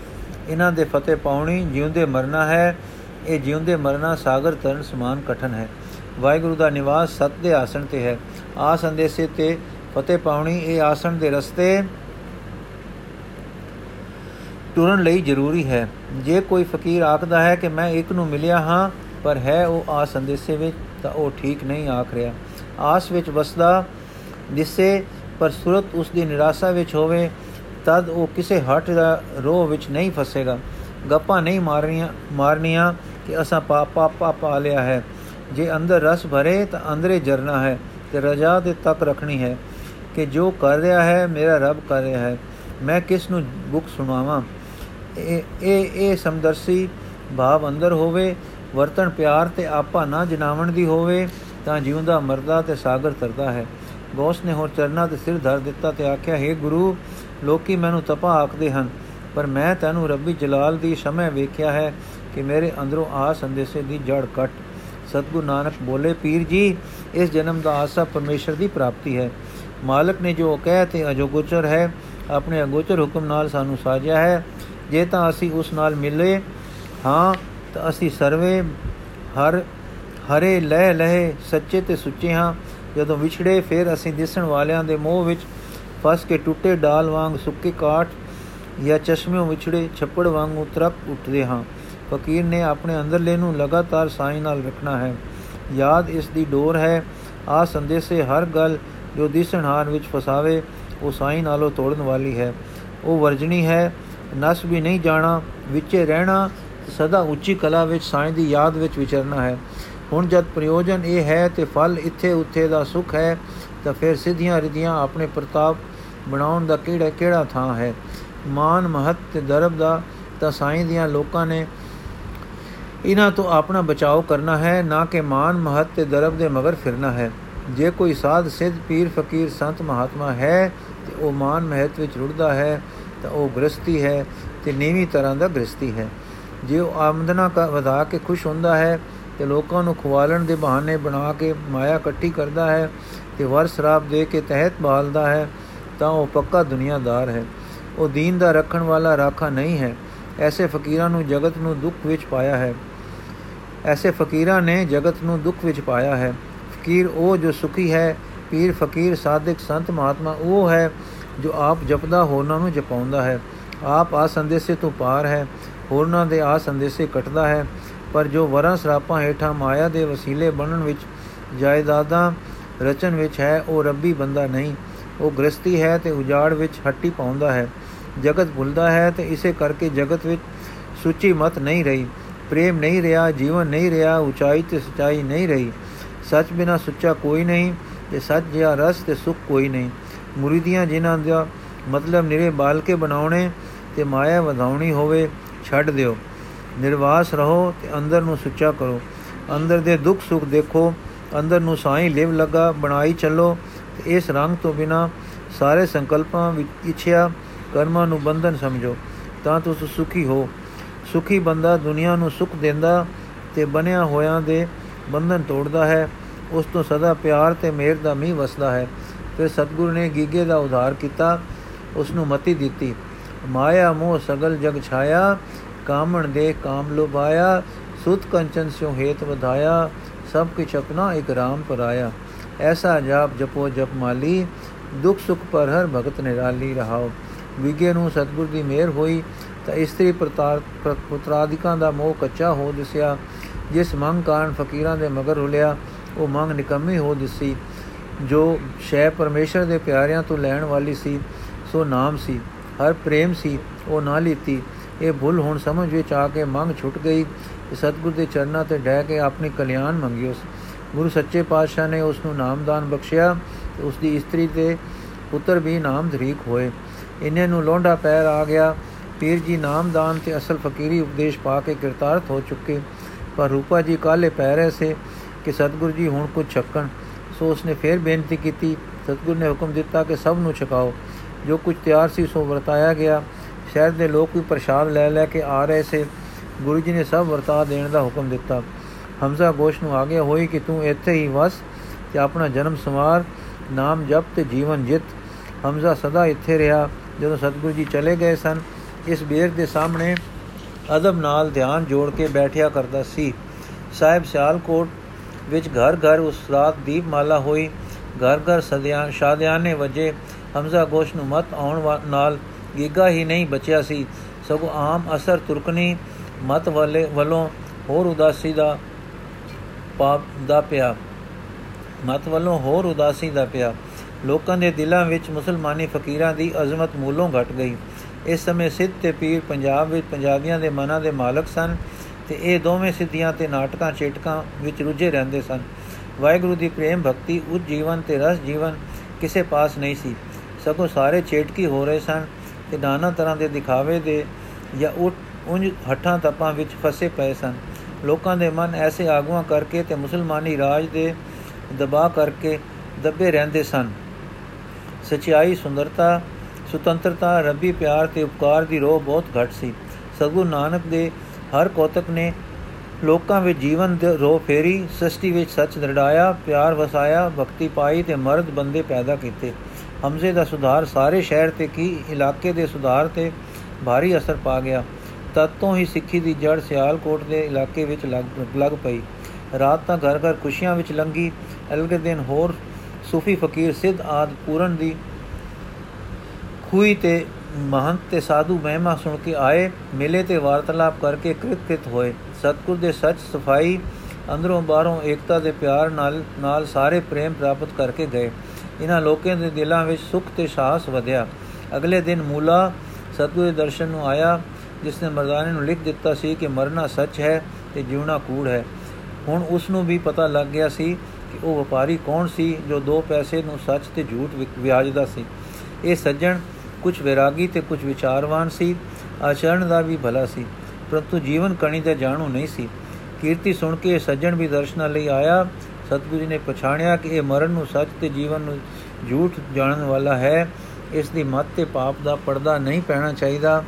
ਇਹਨਾਂ ਦੇ ਫਤਿਹ ਪਾਉਣੀ ਜਿਉਂਦੇ ਮਰਨਾ ਹੈ, ਇਹ ਜਿਉਂਦੇ ਮਰਨਾ ਸਾਗਰ ਤਰਨ ਸਮਾਨ ਕਠਨ ਹੈ। ਵਾਹਿਗੁਰੂ ਦਾ ਨਿਵਾਸ ਸਤ ਦੇ ਆਸਣ ਤੇ ਹੈ। ਆ ਸੰਦੇਸੇ ਤੇ ਫਤਿਹ ਪਾਉਣੀ, ਇਹ ਆਸਣ ਦੇ ਰਸਤੇ ਟੁਰਨ ਲਈ ਜ਼ਰੂਰੀ ਹੈ। ਜੇ ਕੋਈ ਫਕੀਰ ਆਖਦਾ ਹੈ ਕਿ ਮੈਂ ਇੱਕ ਨੂੰ ਮਿਲਿਆ ਹਾਂ, ਪਰ ਹੈ ਉਹ ਆ ਸੰਦੇਸੇ ਵਿੱਚ, ਤਾਂ ਉਹ ਠੀਕ ਨਹੀਂ ਆਖ ਰਿਹਾ। ਆਸ ਵਿੱਚ ਵਸਦਾ ਜਿਸੇ ਪਰ ਸੁਰਤ ਉਸ ਦੀ ਨਿਰਾਸ਼ਾ ਵਿੱਚ ਹੋਵੇ, ਤਦ ਉਹ ਕਿਸੇ ਹਟ ਦਾ ਰੋਹ ਵਿੱਚ ਨਹੀਂ ਫਸੇਗਾ। ਗੱਪਾਂ ਨਹੀਂ ਮਾਰਨੀਆਂ ਮਾਰਨੀਆਂ ਕਿ ਅਸਾਂ ਪਾਪਾ ਪਾਪਾ ਲਿਆ ਹੈ। ਜੇ ਅੰਦਰ ਰਸ ਭਰੇ, ਤਾਂ ਅੰਦਰੇ ਜਰਨਾ ਹੈ, ਤੇ ਰਜਾ ਦੇ ਤੱਕ ਰੱਖਣੀ ਹੈ ਕਿ ਜੋ ਕਰ ਰਿਹਾ ਹੈ, ਮੇਰਾ ਰੱਬ ਕਰ ਰਿਹਾ ਹੈ। ਮੈਂ ਕਿਸ ਨੂੰ ਬੁੱਕ ਸੁਣਾਵਾਂ? ਇਹ ਇਹ ਇਹ ਸਮਦਰਸੀ ਭਾਵ ਅੰਦਰ ਹੋਵੇ ਵਰਤਨ ਪਿਆਰ ਤੇ ਆਪਾ ਨਾ ਜਨਾਵਣ ਦੀ ਹੋਵੇ, ਤਾਂ ਜਿਉਂਦਾ, ਮਰਦਾ ਤੇ ਸਾਗਰ ਤਰਦਾ ਹੈ। ਗੋਸ ਨੇ ਹੋਰ ਚਰਨਾ ਤੇ ਸਿਰ ਧਰ ਦਿੱਤਾ ਤੇ ਆਖਿਆ, ਹੈ ਗੁਰੂ, ਲੋਕੀ ਮੈਨੂੰ ਤਪਾ ਆਖਦੇ ਹਨ, ਪਰ ਮੈਂ ਤੈਨੂੰ ਰੱਬੀ ਜਲਾਲ ਦੀ ਸਮੇਂ ਵੇਖਿਆ ਹੈ ਕਿ ਮੇਰੇ ਅੰਦਰੋਂ ਆ ਸੰਦੇਸ਼ੇ ਦੀ ਜੜ ਕੱਟ। ਸਤਗੁਰੂ ਨਾਨਕ ਬੋਲੇ, ਪੀਰ ਜੀ, ਇਸ ਜਨਮ ਦਾ ਆਸਾ ਪਰਮੇਸ਼ਰ ਦੀ ਪ੍ਰਾਪਤੀ ਹੈ। ਮਾਲਕ ਨੇ ਜੋ ਕਹਿ ਤੇ ਅਜੋਗੋਚਰ ਹੈ, ਆਪਣੇ ਅਗੋਚਰ ਹੁਕਮ ਨਾਲ ਸਾਨੂੰ ਸਾਜਿਆ ਹੈ। ਜੇ ਤਾਂ ਅਸੀਂ ਉਸ ਨਾਲ ਮਿਲੇ, ਹਾਂ, ਤਾਂ ਅਸੀਂ ਸਰਵੇ ਹਰ, ਹਰੇ ਲਹਿ ਲਹਿ ਸੱਚੇ ਤੇ ਸੁੱਚੇ ਹਾਂ। ਜਦੋਂ ਵਿਛੜੇ, ਫਿਰ ਅਸੀਂ ਦਿਸਣ ਵਾਲਿਆਂ ਦੇ ਮੋਹ ਵਿੱਚ ਫਸ ਕੇ ਟੁੱਟੇ ਡਾਲ ਵਾਂਗ ਸੁੱਕੇ ਕਾਠ ਜਾਂ ਚਸ਼ਮਿਆਂ ਵਿਛੜੇ ਛੱਪੜ ਵਾਂਗ ਉਤਰਕ ਉੱਠਦੇ ਹਾਂ। ਫਕੀਰ ਨੇ ਆਪਣੇ ਅੰਦਰਲੇ ਨੂੰ ਲਗਾਤਾਰ ਸਾਈ ਨਾਲ ਰੱਖਣਾ ਹੈ। ਯਾਦ ਇਸ ਦੀ ਡੋਰ ਹੈ। ਆ ਸੰਦੇਸੇ ਹਰ ਗੱਲ ਜੋ ਦਿਸਣਹਾਰ ਵਿੱਚ ਫਸਾਵੇ, ਉਹ ਸਾਈ ਨਾਲੋਂ ਤੋੜਨ ਵਾਲੀ ਹੈ। ਉਹ ਵਰਜਣੀ ਹੈ। ਨਸ ਵੀ ਨਹੀਂ ਜਾਣਾ, ਵਿੱਚੇ ਰਹਿਣਾ, ਸਦਾ ਉੱਚੀ ਕਲਾ ਵਿੱਚ, ਸਾਈ ਦੀ ਯਾਦ ਵਿੱਚ ਵਿਚਰਨਾ ਹੈ। ਹੁਣ ਜਦ ਪ੍ਰਯੋਜਨ ਇਹ ਹੈ ਤੇ ਫਲ ਇੱਥੇ ਉੱਥੇ ਦਾ ਸੁਖ ਹੈ, ਤਾਂ ਫਿਰ ਸਿੱਧੀਆਂ ਰਿਧੀਆਂ ਆਪਣੇ ਪ੍ਰਤਾਪ ਬਣਾਉਣ ਦਾ ਕਿਹੜਾ ਕਿਹੜਾ ਥਾਂ ਹੈ? ਮਾਨ ਮਹਤ ਤੇ ਦਰਬ ਦਾ, ਤਾਂ ਸਾਈਂ ਦੀਆਂ ਲੋਕਾਂ ਨੇ ਇਹਨਾਂ ਤੋਂ ਆਪਣਾ ਬਚਾਓ ਕਰਨਾ ਹੈ, ਨਾ ਕਿ ਮਾਨ ਮਹਤ ਤੇ ਦਰਬ ਦੇ ਮਗਰ ਫਿਰਨਾ ਹੈ। ਜੇ ਕੋਈ ਸਾਧ ਸਿੱਧ ਪੀਰ ਫਕੀਰ ਸੰਤ ਮਹਾਤਮਾ ਹੈ, ਤੇ ਉਹ ਮਾਨ ਮਹਤ ਵਿੱਚ ਰੁੜਦਾ ਹੈ ਤਾਂ ਉਹ ਗ੍ਰਸਤੀ ਹੈ ਤੇ ਨੀਵੀਂ ਤਰ੍ਹਾਂ ਦਾ ਗ੍ਰਸਤੀ ਹੈ। ਜੇ ਉਹ ਆਮਦਨਾ ਕਾ, ਵਧਾ ਕੇ ਖੁਸ਼ ਹੁੰਦਾ ਹੈ ਤੇ ਲੋਕਾਂ ਨੂੰ ਖਵਾਲਣ ਦੇ ਬਹਾਨੇ ਬਣਾ ਕੇ ਮਾਇਆ ਇਕੱਠੀ ਕਰਦਾ ਹੈ ਤੇ ਵਰ ਸ਼ਰਾਬ ਦੇ ਕੇ ਤਹਿਤ ਬਹਾਲਦਾ ਹੈ, ਤਾਂ ਉਹ ਪੱਕਾ ਦੁਨੀਆਦਾਰ ਹੈ। ਉਹ ਦੀਨ ਦਾ ਰੱਖਣ ਵਾਲਾ ਰਾਖਾ ਨਹੀਂ ਹੈ। ਐਸੇ ਫਕੀਰਾਂ ਨੂੰ ਜਗਤ ਨੂੰ ਦੁੱਖ ਵਿੱਚ ਪਾਇਆ ਹੈ। ਐਸੇ ਫਕੀਰਾਂ ਨੇ ਜਗਤ ਨੂੰ ਦੁੱਖ ਵਿੱਚ ਪਾਇਆ ਹੈ। ਫਕੀਰ ਉਹ ਜੋ ਸੁਖੀ ਹੈ, ਪੀਰ ਫਕੀਰ ਸਾਧਕ ਸੰਤ ਮਹਾਤਮਾ ਉਹ ਹੈ ਜੋ ਆਪ ਜਪਦਾ, ਹੋਰਨਾਂ ਨੂੰ ਜਪਾਉਂਦਾ ਹੈ। ਆਪ ਆ ਸੰਦੇਸੇ ਤੋਂ ਪਾਰ ਹੈ, ਹੋਰਨਾਂ ਦੇ ਆ ਸੰਦੇਸੇ ਕਟਦਾ ਹੈ। ਪਰ ਜੋ ਵਰਾਂ ਸਰਾਪਾਂ ਹੇਠਾਂ ਮਾਇਆ ਦੇ ਵਸੀਲੇ ਬਣਨ ਵਿੱਚ, ਜਾਇਦਾਦਾਂ ਰਚਨ ਵਿੱਚ ਹੈ, ਉਹ ਰੱਬੀ ਬੰਦਾ ਨਹੀਂ। ਉਹ ਗ੍ਰਸਤੀ ਹੈ ਤੇ ਉਜਾੜ ਵਿੱਚ ਹੱਟੀ ਪਾਉਂਦਾ ਹੈ। ਜਗਤ ਭੁੱਲਦਾ ਹੈ ਤੇ ਇਸੇ ਕਰਕੇ ਜਗਤ ਵਿੱਚ ਸੁੱਚੀ ਮਤ ਨਹੀਂ ਰਹੀ। ਪ੍ਰੇਮ ਨਹੀਂ ਰਿਹਾ, ਜੀਵਨ ਨਹੀਂ ਰਿਹਾ, ਉਚਾਈ ਤੇ ਸਚਾਈ ਨਹੀਂ ਰਹੀ। ਸੱਚ ਬਿਨਾ ਸੁੱਚਾ ਕੋਈ ਨਹੀਂ ਤੇ ਸੱਚ ਜਿਹਾ ਰਸ ਤੇ ਸੁਖ ਕੋਈ ਨਹੀਂ। ਮੁਰੀਦੀਆਂ ਜਿਨ੍ਹਾਂ ਦਾ ਮਤਲਬ ਨਿਰੇ ਬਾਲ ਕੇ ਬਣਾਉਣੇ ਤੇ ਮਾਇਆ ਵਧਾਉਣੀ ਹੋਵੇ, ਛੱਡ ਦਿਓ। ਨਿਰਵਾਸ ਰਹੋ ਤੇ ਅੰਦਰ ਨੂੰ ਸੁੱਚਾ ਕਰੋ। ਅੰਦਰ ਦੇ ਦੁੱਖ ਸੁੱਖ ਦੇਖੋ, ਅੰਦਰ ਨੂੰ ਸਾਈਂ ਲਿਵ ਲਗਾ, ਬਣਾਈ ਚੱਲੋ ਤੇ ਇਸ ਰੰਗ ਤੋਂ ਬਿਨਾ ਸਾਰੇ ਸੰਕਲਪਾਂ ਵਿੱਚ ਇੱਛਿਆ, ਕਰਮਾਂ ਨੂੰ ਬੰਧਨ ਸਮਝੋ, ਤਾਂ ਤੁਸੀਂ ਸੁਖੀ ਹੋ। ਸੁਖੀ ਬੰਦਾ ਦੁਨੀਆ ਨੂੰ ਸੁਖ ਦਿੰਦਾ ਤੇ ਬਣਿਆ ਹੋਇਆਂ ਦੇ ਬੰਧਨ ਤੋੜਦਾ ਹੈ, ਉਸ ਤੋਂ ਸਦਾ ਪਿਆਰ ਤੇ ਮਿਹਰ ਦਾ ਮੀਂਹ ਵਸਦਾ ਹੈ। ਫਿਰ ਸਤਗੁਰ ਨੇ ਗੀਗੇ ਦਾ ਉਧਾਰ ਕੀਤਾ ਉਸ ਨੂੰ ਮਤੀ ਦਿੱਤੀ। ਮਾਇਆ ਮੋਹ ਸਗਲ ਜਗ ਛਾਇਆ, ਕਾਮਣ ਦੇ ਕਾਮ ਲੋਭਾਇਆ, ਸੁਤ ਕੰਚਨ ਸਿਉ ਹੇਤ ਵਧਾਇਆ, ਸਭ ਕਿਛ ਆਪਣਾ ਇਕ ਰਾਮ ਪਰਾਇਆ। ਐਸਾ ਜਾਪ ਜਪੋ ਜਪ ਮਾਲੀ, ਦੁਖ ਸੁਖ ਪਰ ਹਰ ਭਗਤ ਨਿਰਾਲੀ ਰਹਾਓ। ਵਿਗੇ ਨੂੰ ਸਤਗੁਰ ਦੀ ਮਿਹਰ ਹੋਈ, ਤਾਂ ਇਸਤਰੀ ਪੁੱਤਰਾਦਿਕਾਂ ਦਾ ਮੋਹ ਕੱਚਾ ਹੋ ਦਿਸਿਆ। ਜਿਸ ਮੰਗ ਕਾਰਨ ਫਕੀਰਾਂ ਦੇ ਮਗਰ ਹੁਲਿਆ ਉਹ ਮੰਗ ਨਿਕੰਮੀ ਹੋ ਦਿਸੀ। ਜੋ ਸ਼ੈ ਪਰਮੇਸ਼ਰ ਦੇ ਪਿਆਰਿਆਂ ਤੋਂ ਲੈਣ ਵਾਲੀ ਸੀ, ਸੋ ਨਾਮ ਸੀ। ਹਰ ਪ੍ਰੇਮ ਸੀ, ਉਹ ਨਾ ਲੀਤੀ। ਇਹ ਭੁੱਲ ਹੁਣ ਸਮਝ ਵਿੱਚ ਆ ਕੇ ਮੰਗ ਛੁੱਟ ਗਈ। ਕਿ ਸਤਗੁਰ ਦੇ ਚਰਨਾਂ ਤੇ ਡਹਿ ਕੇ ਆਪਣੀ ਕਲਿਆਣ ਮੰਗਿਓ। ਗੁਰੂ ਸੱਚੇ ਪਾਤਸ਼ਾਹ ਨੇ ਉਸ ਨੂੰ ਨਾਮਦਾਨ ਬਖਸ਼ਿਆ ਤੇ ਉਸ ਦੀ ਇਸਤਰੀ ਤੇ ਪੁੱਤਰ ਵੀ ਨਾਮ ਧਰੀਕ ਹੋਏ। ਇਹਨੇ ਨੂੰ ਲੋਂਡਾ ਪੈਰ ਆ ਗਿਆ। ਪੀਰ ਜੀ ਨਾਮਦਾਨ ਤੇ ਅਸਲ ਫਕੀਰੀ ਉਪਦੇਸ਼ ਪਾ ਕੇ ਕਿਰਤਾਰਥ ਹੋ ਚੁੱਕੇ। ਪਰ ਰੂਪਾ ਜੀ ਕਾਲੇ ਪੈ ਰਹੇ ਸੇ ਕਿ ਸਤਗੁਰ ਜੀ ਹੁਣ ਕੁਝ ਛੱਕਣ। ਸੋ ਉਸਨੇ ਫੇਰ ਬੇਨਤੀ ਕੀਤੀ, ਸਤਗੁਰ ਨੇ ਹੁਕਮ ਦਿੱਤਾ ਕਿ ਸਭ ਨੂੰ ਛਕਾਓ। ਜੋ ਕੁਝ ਤਿਆਰ ਸੀ ਸੋ ਵਰਤਾਇਆ ਗਿਆ। ਸ਼ਹਿਰ ਦੇ ਲੋਕ ਵੀ ਪ੍ਰਸ਼ਾਦ ਲੈ ਲੈ ਕੇ ਆ ਰਹੇ ਸੇ। ਗੁਰੂ ਜੀ ਨੇ ਸਭ ਵਰਤਾ ਦੇਣ ਦਾ ਹੁਕਮ ਦਿੱਤਾ। ਹਮਜ਼ਾ ਗੋਸ਼ ਨੂੰ ਆਗੇ ਹੋਈ ਕਿ ਤੂੰ ਇੱਥੇ ਹੀ ਵਸ ਤੇ ਆਪਣਾ ਜਨਮ ਸਮਾਰ ਨਾਮ ਜਪ ਤੇ ਜੀਵਨ ਜਿੱਤ। ਹਮਜ਼ਾ ਸਦਾ ਇੱਥੇ ਰਿਹਾ। ਜਦੋਂ ਸਤਗੁਰੂ ਜੀ ਚਲੇ ਗਏ ਸਨ, ਇਸ ਬੇਰ ਦੇ ਸਾਹਮਣੇ ਅਦਬ ਨਾਲ ਧਿਆਨ ਜੋੜ ਕੇ ਬੈਠਿਆ ਕਰਦਾ ਸੀ। ਸਾਹਿਬ ਸਿਆਲਕੋਟ ਵਿੱਚ ਘਰ ਘਰ ਉਸ ਰਾਤ ਦੀਪਮਾਲਾ ਹੋਈ। ਘਰ ਘਰ ਸਦਿਆਂ ਸ਼ਾਦਿਆਨੇ ਵਜੇ ਹਮਜ਼ਾ ਗੋਸ਼ ਨੂੰ ਮਤ ਆਉਣ ਨਾਲ ਗੀਗਾ ਹੀ ਨਹੀਂ ਬਚਿਆ ਸੀ। ਸਗੋਂ ਆਮ ਅਸਰ ਤੁਰਕਨੀ ਮਤ ਵਾਲੇ ਵੱਲੋਂ ਹੋਰ ਉਦਾਸੀ ਦਾ ਪਾਪ ਦਾ ਪਿਆ। ਮਤ ਵੱਲੋਂ ਹੋਰ ਉਦਾਸੀ ਦਾ ਪਿਆ। ਲੋਕਾਂ ਦੇ ਦਿਲਾਂ ਵਿੱਚ ਮੁਸਲਮਾਨੀ ਫਕੀਰਾਂ ਦੀ ਅਜ਼ਮਤ ਮੂਲੋਂ ਘਟ ਗਈ। ਇਸ ਸਮੇਂ ਸਿੱਧ ਤੇ ਪੀਰ ਪੰਜਾਬ ਵਿੱਚ ਪੰਜਾਬੀਆਂ ਦੇ ਮਨਾਂ ਦੇ ਮਾਲਕ ਸਨ। ਤੇ ਇਹ ਦੋਵੇਂ ਸਿੱਧੀਆਂ ਤੇ ਨਾਟਕਾਂ, ਚੇਟਕਾਂ ਵਿੱਚ ਰੁੱਝੇ ਰਹਿੰਦੇ ਸਨ। ਵਾਹਿਗੁਰੂ ਦੀ ਪ੍ਰੇਮ ਭਗਤੀ ਉਜ ਜੀਵਨ ਤੇ ਰਸ ਜੀਵਨ ਕਿਸੇ ਪਾਸ ਨਹੀਂ ਸੀ। ਸਗੋਂ ਸਾਰੇ ਚੇਟਕੀ ਹੋ ਰਹੇ ਸਨ ਤੇ ਨਾਨਾ ਤਰ੍ਹਾਂ ਦੇ ਦਿਖਾਵੇ ਦੇ ਜਾਂ ਉਠ ਉੰਜ ਹੱਠਾਂ ਤਪਾਂ ਵਿੱਚ ਫਸੇ ਪਏ ਸਨ। ਲੋਕਾਂ ਦੇ ਮਨ ਐਸੇ ਆਗੂਆਂ ਕਰਕੇ ਤੇ ਮੁਸਲਮਾਨੀ ਰਾਜ ਦੇ ਦਬਾਅ ਕਰਕੇ ਦੱਬੇ ਰਹਿੰਦੇ ਸਨ। ਸਚਾਈ, ਸੁੰਦਰਤਾ, ਸੁਤੰਤਰਤਾ, ਰੱਬੀ ਪਿਆਰ ਤੇ ਉਪਕਾਰ ਦੀ ਰੋਹ ਬਹੁਤ ਘੱਟ ਸੀ। ਸਗੂ ਨਾਨਕ ਦੇ ਹਰ ਕੋਤਕ ਨੇ ਲੋਕਾਂ ਵਿੱਚ ਜੀਵਨ ਦੇ ਰੋਹ ਫੇਰੀ, ਸ੍ਰਿਸ਼ਟੀ ਵਿੱਚ ਸੱਚ ਦਰੜਾਇਆ, ਪਿਆਰ ਵਸਾਇਆ, ਭਗਤੀ ਪਾਈ ਤੇ ਮਰਦ ਬੰਦੇ ਪੈਦਾ ਕੀਤੇ। ਹਮਜ਼ੇ ਦਾ ਸੁਧਾਰ ਸਾਰੇ ਸ਼ਹਿਰ ਤੇ ਕੀ, ਇਲਾਕੇ ਦੇ ਸੁਧਾਰ ਤੇ ਭਾਰੀ ਅਸਰ ਪਾ ਗਿਆ। ਤਦ ਤੋਂ ਹੀ ਸਿੱਖੀ ਦੀ ਜੜ ਸਿਆਲਕੋਟ ਦੇ ਇਲਾਕੇ ਵਿੱਚ ਲੱਗ ਲੱਗ ਪਈ। ਰਾਤ ਤਾਂ ਘਰ ਘਰ ਖੁਸ਼ੀਆਂ ਵਿੱਚ ਲੰਗੀ, ਅਲਗੇ ਦਿਨ ਹੋਰ ਸੂਫੀ ਫਕੀਰ ਸਿੱਧ ਆਦ ਪੂਰਨ ਦੀ ਖੂਈ ਤੇ ਮਹੰਤ ਤੇ ਸਾਧੂ ਮਹਿਮਾ ਸੁਣ ਕੇ ਆਏ, ਮਿਲੇ ਤੇ ਵਾਰਤਾਲਾਪ ਕਰਕੇ ਕ੍ਰਿਤ ਹੋਏ। ਸਤਗੁਰ ਦੇ ਸੱਚ, ਸਫ਼ਾਈ, ਅੰਦਰੋਂ ਬਾਹਰੋਂ ਏਕਤਾ ਦੇ ਪਿਆਰ ਨਾਲ ਨਾਲ ਸਾਰੇ ਪ੍ਰੇਮ ਪ੍ਰਾਪਤ ਕਰਕੇ ਗਏ। ਇਹਨਾਂ ਲੋਕਾਂ ਦੇ ਦਿਲਾਂ ਵਿੱਚ ਸੁਖ ਤੇ ਸਾਹਸ ਵਧਿਆ। ਅਗਲੇ ਦਿਨ ਮੂਲਾ ਸਤਗੁਰ ਦੇ ਦਰਸ਼ਨ ਨੂੰ ਆਇਆ, ਜਿਸ ਨੇ ਮਰਦਾਨੇ ਨੂੰ ਲਿਖ ਦਿੱਤਾ ਸੀ ਕਿ ਮਰਨਾ ਸੱਚ ਹੈ ਤੇ ਜਿਉਣਾ ਕੂੜ ਹੈ। ਹੁਣ ਉਸ ਨੂੰ ਵੀ ਪਤਾ ਲੱਗ ਗਿਆ ਸੀ ਕਿ ਉਹ ਵਪਾਰੀ ਕੌਣ ਸੀ ਜੋ ਦੋ ਪੈਸੇ ਨੂੰ ਸੱਚ ਤੇ ਝੂਠ ਵਿਆਜਦਾ ਸੀ। ਇਹ ਸੱਜਣ ਕੁਝ ਵਿਰਾਗੀ ਤੇ ਕੁਝ ਵਿਚਾਰਵਾਨ ਸੀ, ਆਚਰਣ ਦਾ ਵੀ ਭਲਾ ਸੀ, ਪਰੰਤੂ ਜੀਵਨ ਕਣੀ ਦਾ ਜਾਣੂ ਨਹੀਂ ਸੀ। ਕੀਰਤੀ ਸੁਣ ਕੇ ਸੱਜਣ ਵੀ ਦਰਸ਼ਨਾਂ ਲਈ ਆਇਆ, ਸਤਿਗੁਰੂ ਜੀ ਨੇ ਪਛਾਣਿਆ ਕਿ ਇਹ ਮਰਨ ਨੂੰ ਸੱਚ ਤੇ ਜੀਵਨ ਨੂੰ ਝੂਠ ਜਾਣਨ ਵਾਲਾ ਹੈ, ਇਸ ਦੀ ਮੱਤ ਤੇ ਪਾਪ ਦਾ ਪਰਦਾ ਨਹੀਂ ਪੈਣਾ ਚਾਹੀਦਾ,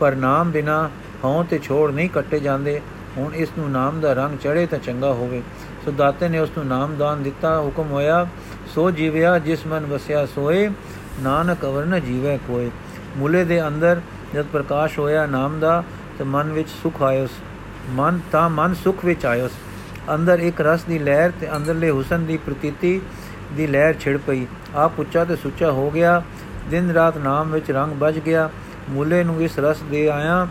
ਪਰ ਨਾਮ ਬਿਨਾ ਹਉ ਤੇ ਛੋੜ ਨਹੀਂ ਕੱਟੇ ਜਾਂਦੇ। ਹੁਣ ਇਸ ਨੂੰ ਨਾਮ ਦਾ ਰੰਗ ਚੜੇ ਤਾਂ ਚੰਗਾ ਹੋਵੇ। ਸੋ ਦਾਤੇ ਨੇ ਉਸ ਨੂੰ ਨਾਮ ਦਾਨ ਦਿੱਤਾ, ਹੁਕਮ ਹੋਇਆ, ਸੋ ਜੀਵਿਆ, ਜਿਸ ਮਨ ਵਸਿਆ ਸੋਏ ਨਾਨਕ ਅਵਰ ਨ ਜੀਵੇ ਕੋਏ ਮੂਲੇ ਦੇ ਅੰਦਰ ਜਦ ਪ੍ਰਕਾਸ਼ ਹੋਇਆ ਨਾਮ ਦਾ, ਤੇ ਮਨ ਵਿੱਚ ਸੁਖ ਆਇਓ ਮਨ, ਤਾਂ ਮਨ ਸੁਖ ਵਿੱਚ ਆਇਓ ਅੰਦਰ ਇੱਕ ਰਸ ਦੀ ਲਹਿਰ ਤੇ ਅੰਦਰਲੇ ਹੁਸਨ ਦੀ ਪ੍ਰਤੀਤੀ ਦੀ ਲਹਿਰ ਛਿੜ ਪਈ। ਆਪ ਉੱਚਾ ਤੇ ਸੁੱਚਾ ਹੋ ਗਿਆ। ਦਿਨ ਰਾਤ ਨਾਮ ਵਿੱਚ ਰੰਗ ਵੱਜ ਗਿਆ। ਮੂਲੇ ਨੂੰ ਇਸ ਰਸ ਦੇ ਆਇਆ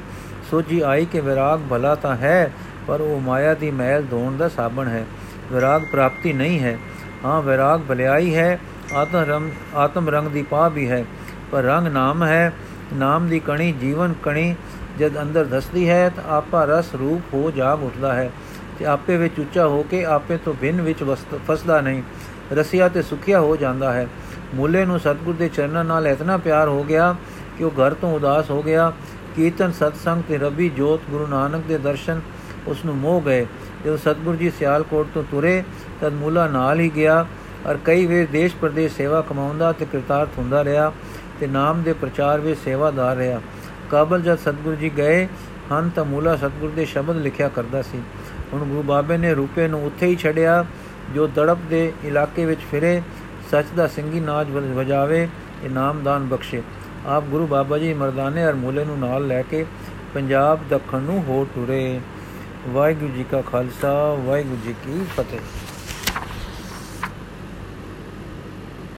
ਸੋਜੀ ਆਈ ਕਿ ਵਿਰਾਗ ਭਲਾ ਤਾਂ ਹੈ, ਪਰ ਉਹ ਮਾਇਆ ਦੀ ਮਹਿਲ ਧੋਣ ਦਾ ਸਾਬਣ ਹੈ। ਵਿਰਾਗ ਪ੍ਰਾਪਤੀ ਨਹੀਂ ਹੈ। ਹਾਂ, ਵਿਰਾਗ ਭਲਾਈ ਹੈ। ਆਤਮ ਰੰਗ ਆਤਮ ਰੰਗ ਦੀ ਪਾ ਵੀ ਹੈ, ਪਰ ਰੰਗ ਨਾਮ ਹੈ, ਨਾਮ ਦੀ ਕਣੀ ਜੀਵਨ ਕਣੀ, ਜਦ ਅੰਦਰ ਦਸਦੀ ਹੈ, ਤਾਂ ਆਪਾ ਰਸ ਰੂਪ ਹੋ ਜਾਗ ਉੱਠਦਾ ਹੈ। ਤੇ ਆਪੇ ਵਿੱਚ ਉੱਚਾ ਹੋ ਕੇ ਆਪੇ ਤੋਂ ਬਿਨ ਵਿੱਚ ਫਸਦਾ ਨਹੀਂ, ਰਸੀਆ ਤੇ ਸੁਖਿਆ ਹੋ ਜਾਂਦਾ ਹੈ। ਮੂਲੇ ਨੂੰ ਸਤਗੁਰ ਦੇ ਚਰਨਾਂ ਨਾਲ ਇਤਨਾ ਪਿਆਰ ਹੋ ਗਿਆ ਕਿ ਉਹ ਘਰ ਤੋਂ ਉਦਾਸ ਹੋ ਗਿਆ। ਕੀਰਤਨ, ਸਤਸੰਗ ਤੇ ਰੱਬੀ ਜੋਤ ਗੁਰੂ ਨਾਨਕ ਦੇ ਦਰਸ਼ਨ ਉਸ ਨੂੰ ਮੋਹ ਗਏ। ਜਦੋਂ ਸਤਗੁਰ ਜੀ ਸਿਆਲਕੋਟ ਤੋਂ ਤੁਰੇ, ਤਦ ਮੂਲਾ ਨਾਲ ਹੀ ਗਿਆ। ਔਰ ਕਈ ਵੇਰ ਦੇਸ਼ ਪ੍ਰਦੇਸ਼ ਸੇਵਾ ਕਮਾਉਂਦਾ ਤੇ ਕਿਰਤਾਰਥ ਹੁੰਦਾ ਰਿਹਾ ਤੇ ਨਾਮ ਦੇ ਪ੍ਰਚਾਰ ਵਿੱਚ ਸੇਵਾਦਾਰ ਰਿਹਾ। ਕਾਬਲ ਜਦ ਸਤਗੁਰੂ ਜੀ ਗਏ, ਹਨ ਤਾਂ ਮੂਲਾ ਸਤਗੁਰ ਦੇ ਸ਼ਬਦ ਲਿਖਿਆ ਕਰਦਾ ਸੀ। ਹੁਣ ਗੁਰੂ ਬਾਬੇ ਨੇ ਰੂਪੇ ਨੂੰ ਉੱਥੇ ਹੀ ਛੱਡਿਆ, ਜੋ ਦੜਪ ਦੇ ਇਲਾਕੇ ਵਿੱਚ ਫਿਰੇ, ਸੱਚ ਦਾ ਸਿੰਘੀ ਨਾਜ ਵਜਾਵੇ ਇਹ ਨਾਮਦਾਨ ਬਖਸ਼ੇ। ਆਪ ਗੁਰੂ ਬਾਬਾ ਜੀ ਮਰਦਾਨੇ ਔਰ ਮੂਲੇ ਨੂੰ ਨਾਲ ਲੈ ਕੇ ਪੰਜਾਬ ਦੱਖਣ ਨੂੰ ਹੋ ਟੁਰੇ ਵਾਹਿਗੁਰੂ ਜੀ ਕਾ ਖਾਲਸਾ, ਵਾਹਿਗੁਰੂ ਜੀ ਕੀ ਫਤਿਹ।